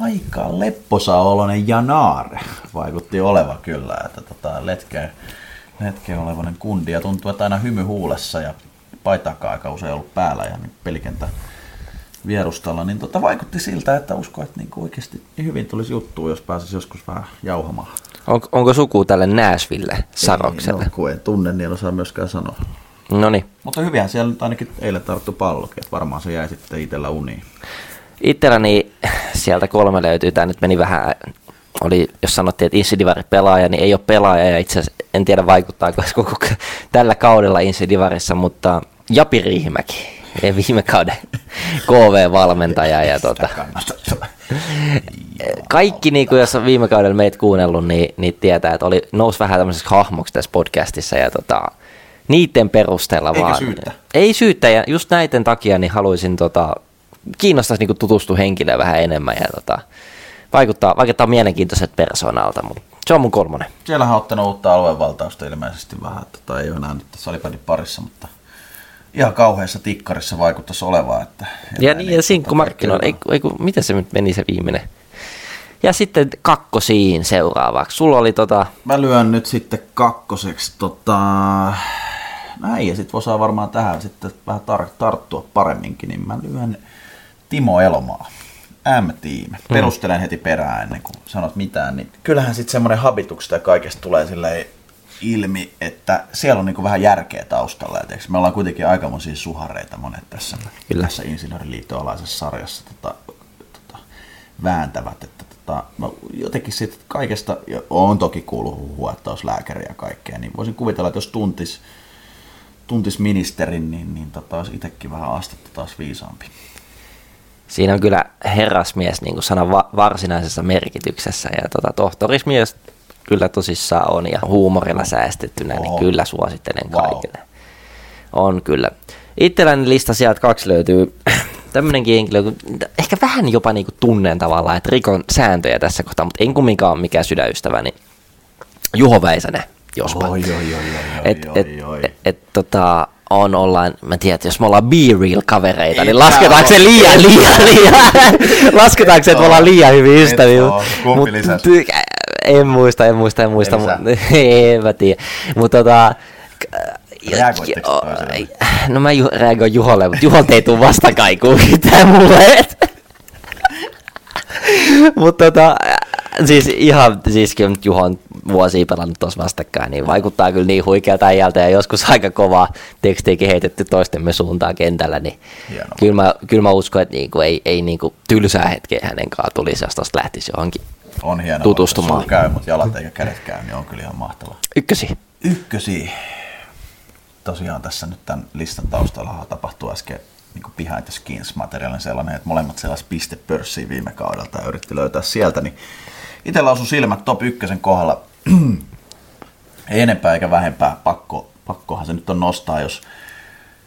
aika lepposa oloinen Janaare vaikutti oleva kyllä, että tota, letkeä, letkeä olevainen kundi ja tuntuu, että aina hymy huulessa ja paitakaan aika usein ollut päällä ja niin pelikentä vierustalla, niin tota, vaikutti siltä, että usko, että niin oikeasti hyvin tulisi juttua, jos pääsisi joskus vähän jauhamaan. On, onko suku tälle Nashville Sarokselle? Ei, no, en tunne, niin en osaa myöskään sanoa. No niin. Mutta hyvihän siellä nyt ainakin eilen tarttu pallokin, että varmaan se jäi sitten itsellä uniin. Itselläni sieltä kolme löytyy. Tämä nyt meni vähän, oli, jos sanottiin, että Insidivari pelaaja, niin ei ole pelaaja ja itse asiassa en tiedä vaikuttaako koko *laughs* tällä kaudella Insidivarissa, mutta Japi Riihimäki, viime kauden *laughs* KV-valmentaja ja tota, kaikki, niin kuin jos on viime kaudella meitä kuunnellut, niin, niin tietää, että oli, nousi vähän tämmöiseksi hahmoksi tässä podcastissa ja tota, niiden perusteella Eikä vaan. syyttä. Ei syyttä ja just näiden takia niin haluaisin tota, kiinnostaisi niin tutustua henkilöön vähän enemmän ja tota, vaikuttaa, vaikuttaa mielenkiintoiset persoonalta, mutta se on mun kolmonen. Siellähän on ottanut uutta aluevaltausta ilmeisesti vähän, tota, ei ole enää nyt salipädin parissa, mutta ihan kauheassa tikkarissa vaikuttaisi olevaa. Että Ja, niin, ja sinkkumarkkinoilla, ei, ei, miten se nyt meni se viimeinen? Ja sitten kakkosiin seuraavaksi. Sulla oli tota, Mä lyön nyt sitten kakkoseksi tota... Näin, ja sitten osaa varmaan tähän sitten vähän tar- tarttua paremminkin, niin mä lyön Timo Elomaa. M-tiimi. Perustelen heti perään ennen kuin sanot mitään, niin kyllähän sitten semmoinen habituksesta ja kaikesta tulee silleen ilmi, että siellä on niinku vähän järkeä taustalla. Et me ollaan kuitenkin aikamoisia suhareita monet tässä, Kyllä. tässä Insinööriliiton alaisessa sarjassa tota, tota, vääntävät. Että tota, no, jotenkin siitä kaikesta, on toki kuullut huhua, että olisi lääkäri ja kaikkea, niin voisin kuvitella, että jos tuntis, tuntis ministerin, niin, niin tota, olisi itsekin vähän astetta taas viisaampi. Siinä on kyllä herrasmies niin kuin sanan va- varsinaisessa merkityksessä ja tota, tohtorismies kyllä tosissaan on ja huumorilla säästettynä, niin Oho. kyllä suosittelen Wow. kaikille. On kyllä. Itselläni lista sieltä kaksi löytyy *clears throat* tämmönenkin henkilö, ehkä vähän jopa niin kuin tunnen tavallaan, että rikon sääntöjä tässä kohtaa, mutta en kumminkaan ole mikään sydänystävä, niin Juho Väisänen, jospa. Oi, oi, oi, oi, Et, oi, et, oi, oi. et, et, tota, on ollaan, mä tiedän, että jos me ollaan be real kavereita, Ei niin lasketaanko se liian, liian, liian, lasketaanko se, että me ollaan liian hyviä ystäviä. Mut En muista, en muista, en muista. En *laughs* mä tiedä. Mutta tota... Reagoitteko. No mä ju- reagoin Juholle, mutta Juholta ei tuu vastakaikua *laughs* mitään mulle. *laughs* mutta tota, siis ihan, siis kyllä nyt Juho on vuosia pelannut tuossa vastakkain, niin vaikuttaa kyllä niin huikealta äijältä ja joskus aika kovaa tekstiäkin heitetty toistemme suuntaan kentällä, niin Hienoa. kyllä mä, kyllä mä uskon, että niinku ei, ei niinku tylsää hetkeä hänen kanssaan tulisi, jos tosta lähtisi johonkin On hienoa, Tutustumaan. että sulla käy, mutta jalat eikä kädet käy, niin on kyllä ihan mahtavaa. ykkösi. Ykkösi. Tosiaan tässä nyt tämän listan taustalla tapahtui äsken niin behind the skins materiaalin sellainen, että molemmat sellais pistepörssiä viime kaudelta ja yritti löytää sieltä, niin itsellä osui silmät top ykkösen kohdalla. *clears throat* Ei enempää eikä vähempää, pakko, pakkohan se nyt on nostaa, jos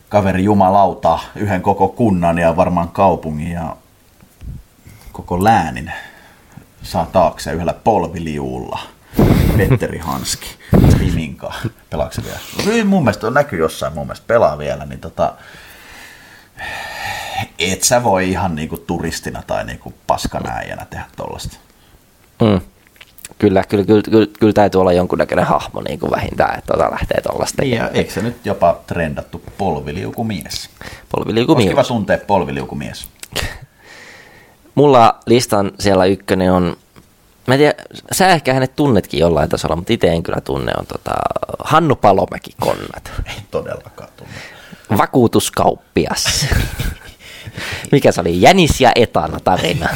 kaveri jumalauta yhden koko kunnan ja varmaan kaupungin ja koko läänin saa taakse yhdellä polviliuulla. Petteri Hanski, Piminka, pelaako vielä? No, kyllä mun mielestä on näkyy jossain, mun mielestä pelaa vielä, niin tota, et sä voi ihan niinku turistina tai niinku paskanäijänä tehdä tollasta. Mm. Kyllä, kyllä, kyllä, kyllä, kyllä, täytyy olla jonkunnäköinen hahmo niin kuin vähintään, että tota lähtee tuollaista. Niin, ja eikö se nyt jopa trendattu polviliukumies? Polviliuku Olisi kiva tuntea polviliukumies. *laughs* Mulla listan siellä ykkönen on, mä en tiedä, sä ehkä hänet tunnetkin jollain tasolla, mutta itse en kyllä tunne, on tota Hannu Palomäki Konnat. *laughs* Ei todellakaan tunne. Vakuutuskauppias. *laughs* Mikä se oli? Jänis ja etana tarina.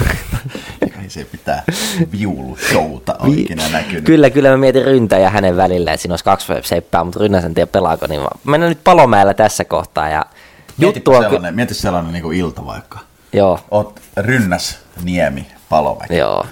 Se pitää viulushouta on ikinä näkynyt. Kyllä, kyllä mä mietin Ryntä ja hänen välillä, että siinä olisi kaksi seppää, mutta Rynnä sen tiedä pelaako, niin mä- mennään nyt Palomäellä tässä kohtaa. Ja Mietipä juttu on ky- sellainen, mieti sellainen niin kuin ilta vaikka. Joo, Oot Rynnäs, Niemi, Palomäki. Joo.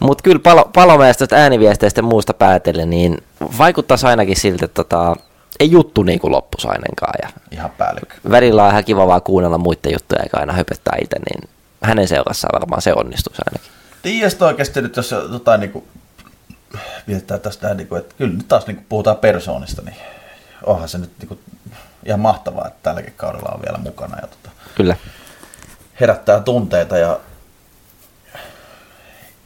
Mutta kyllä palo, palomäestä ääniviesteistä ja muusta päätellen, niin vaikuttaisi ainakin siltä, että tota, ei juttu niin kuin loppuisi ainakaan. Ja Ihan päällikkö. välillä on ihan kiva vaan kuunnella muiden juttuja eikä aina höpöttää itse, niin hänen seurassaan varmaan se onnistuisi ainakin. Tiiästä oikeasti nyt, jos tota, niin kuin, vietetään tästä, niin kuin, että kyllä nyt taas niin kuin, puhutaan persoonista, niin onhan se nyt niin kuin, ihan mahtavaa, että tälläkin kaudella on vielä mukana ja tota, Kyllä. herättää tunteita ja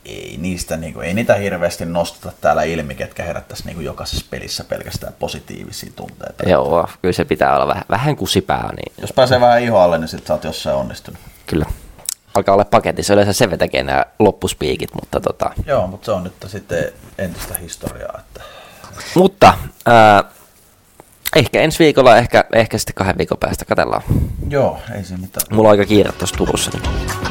ei niistä niin kuin, ei niitä hirveästi nosteta täällä ilmi, ketkä herättäisi niin kuin jokaisessa pelissä pelkästään positiivisia tunteita. Joo, kyllä se pitää olla vähän, vähän kusipää, niin Jos pääsee vähän iho alle, niin sitten sä oot jossain onnistunut. kyllä. Alkaa olla paketissa. Yleensä se tekee nämä loppuspiikit, mutta tota, Joo, mutta se on nyt sitten entistä historiaa. Että... Mutta ää, ehkä ensi viikolla, ehkä, ehkä sitten kahden viikon päästä katsellaan. Joo, ei se mitään. Mulla on aika kiire tuossa Turussa. Niin.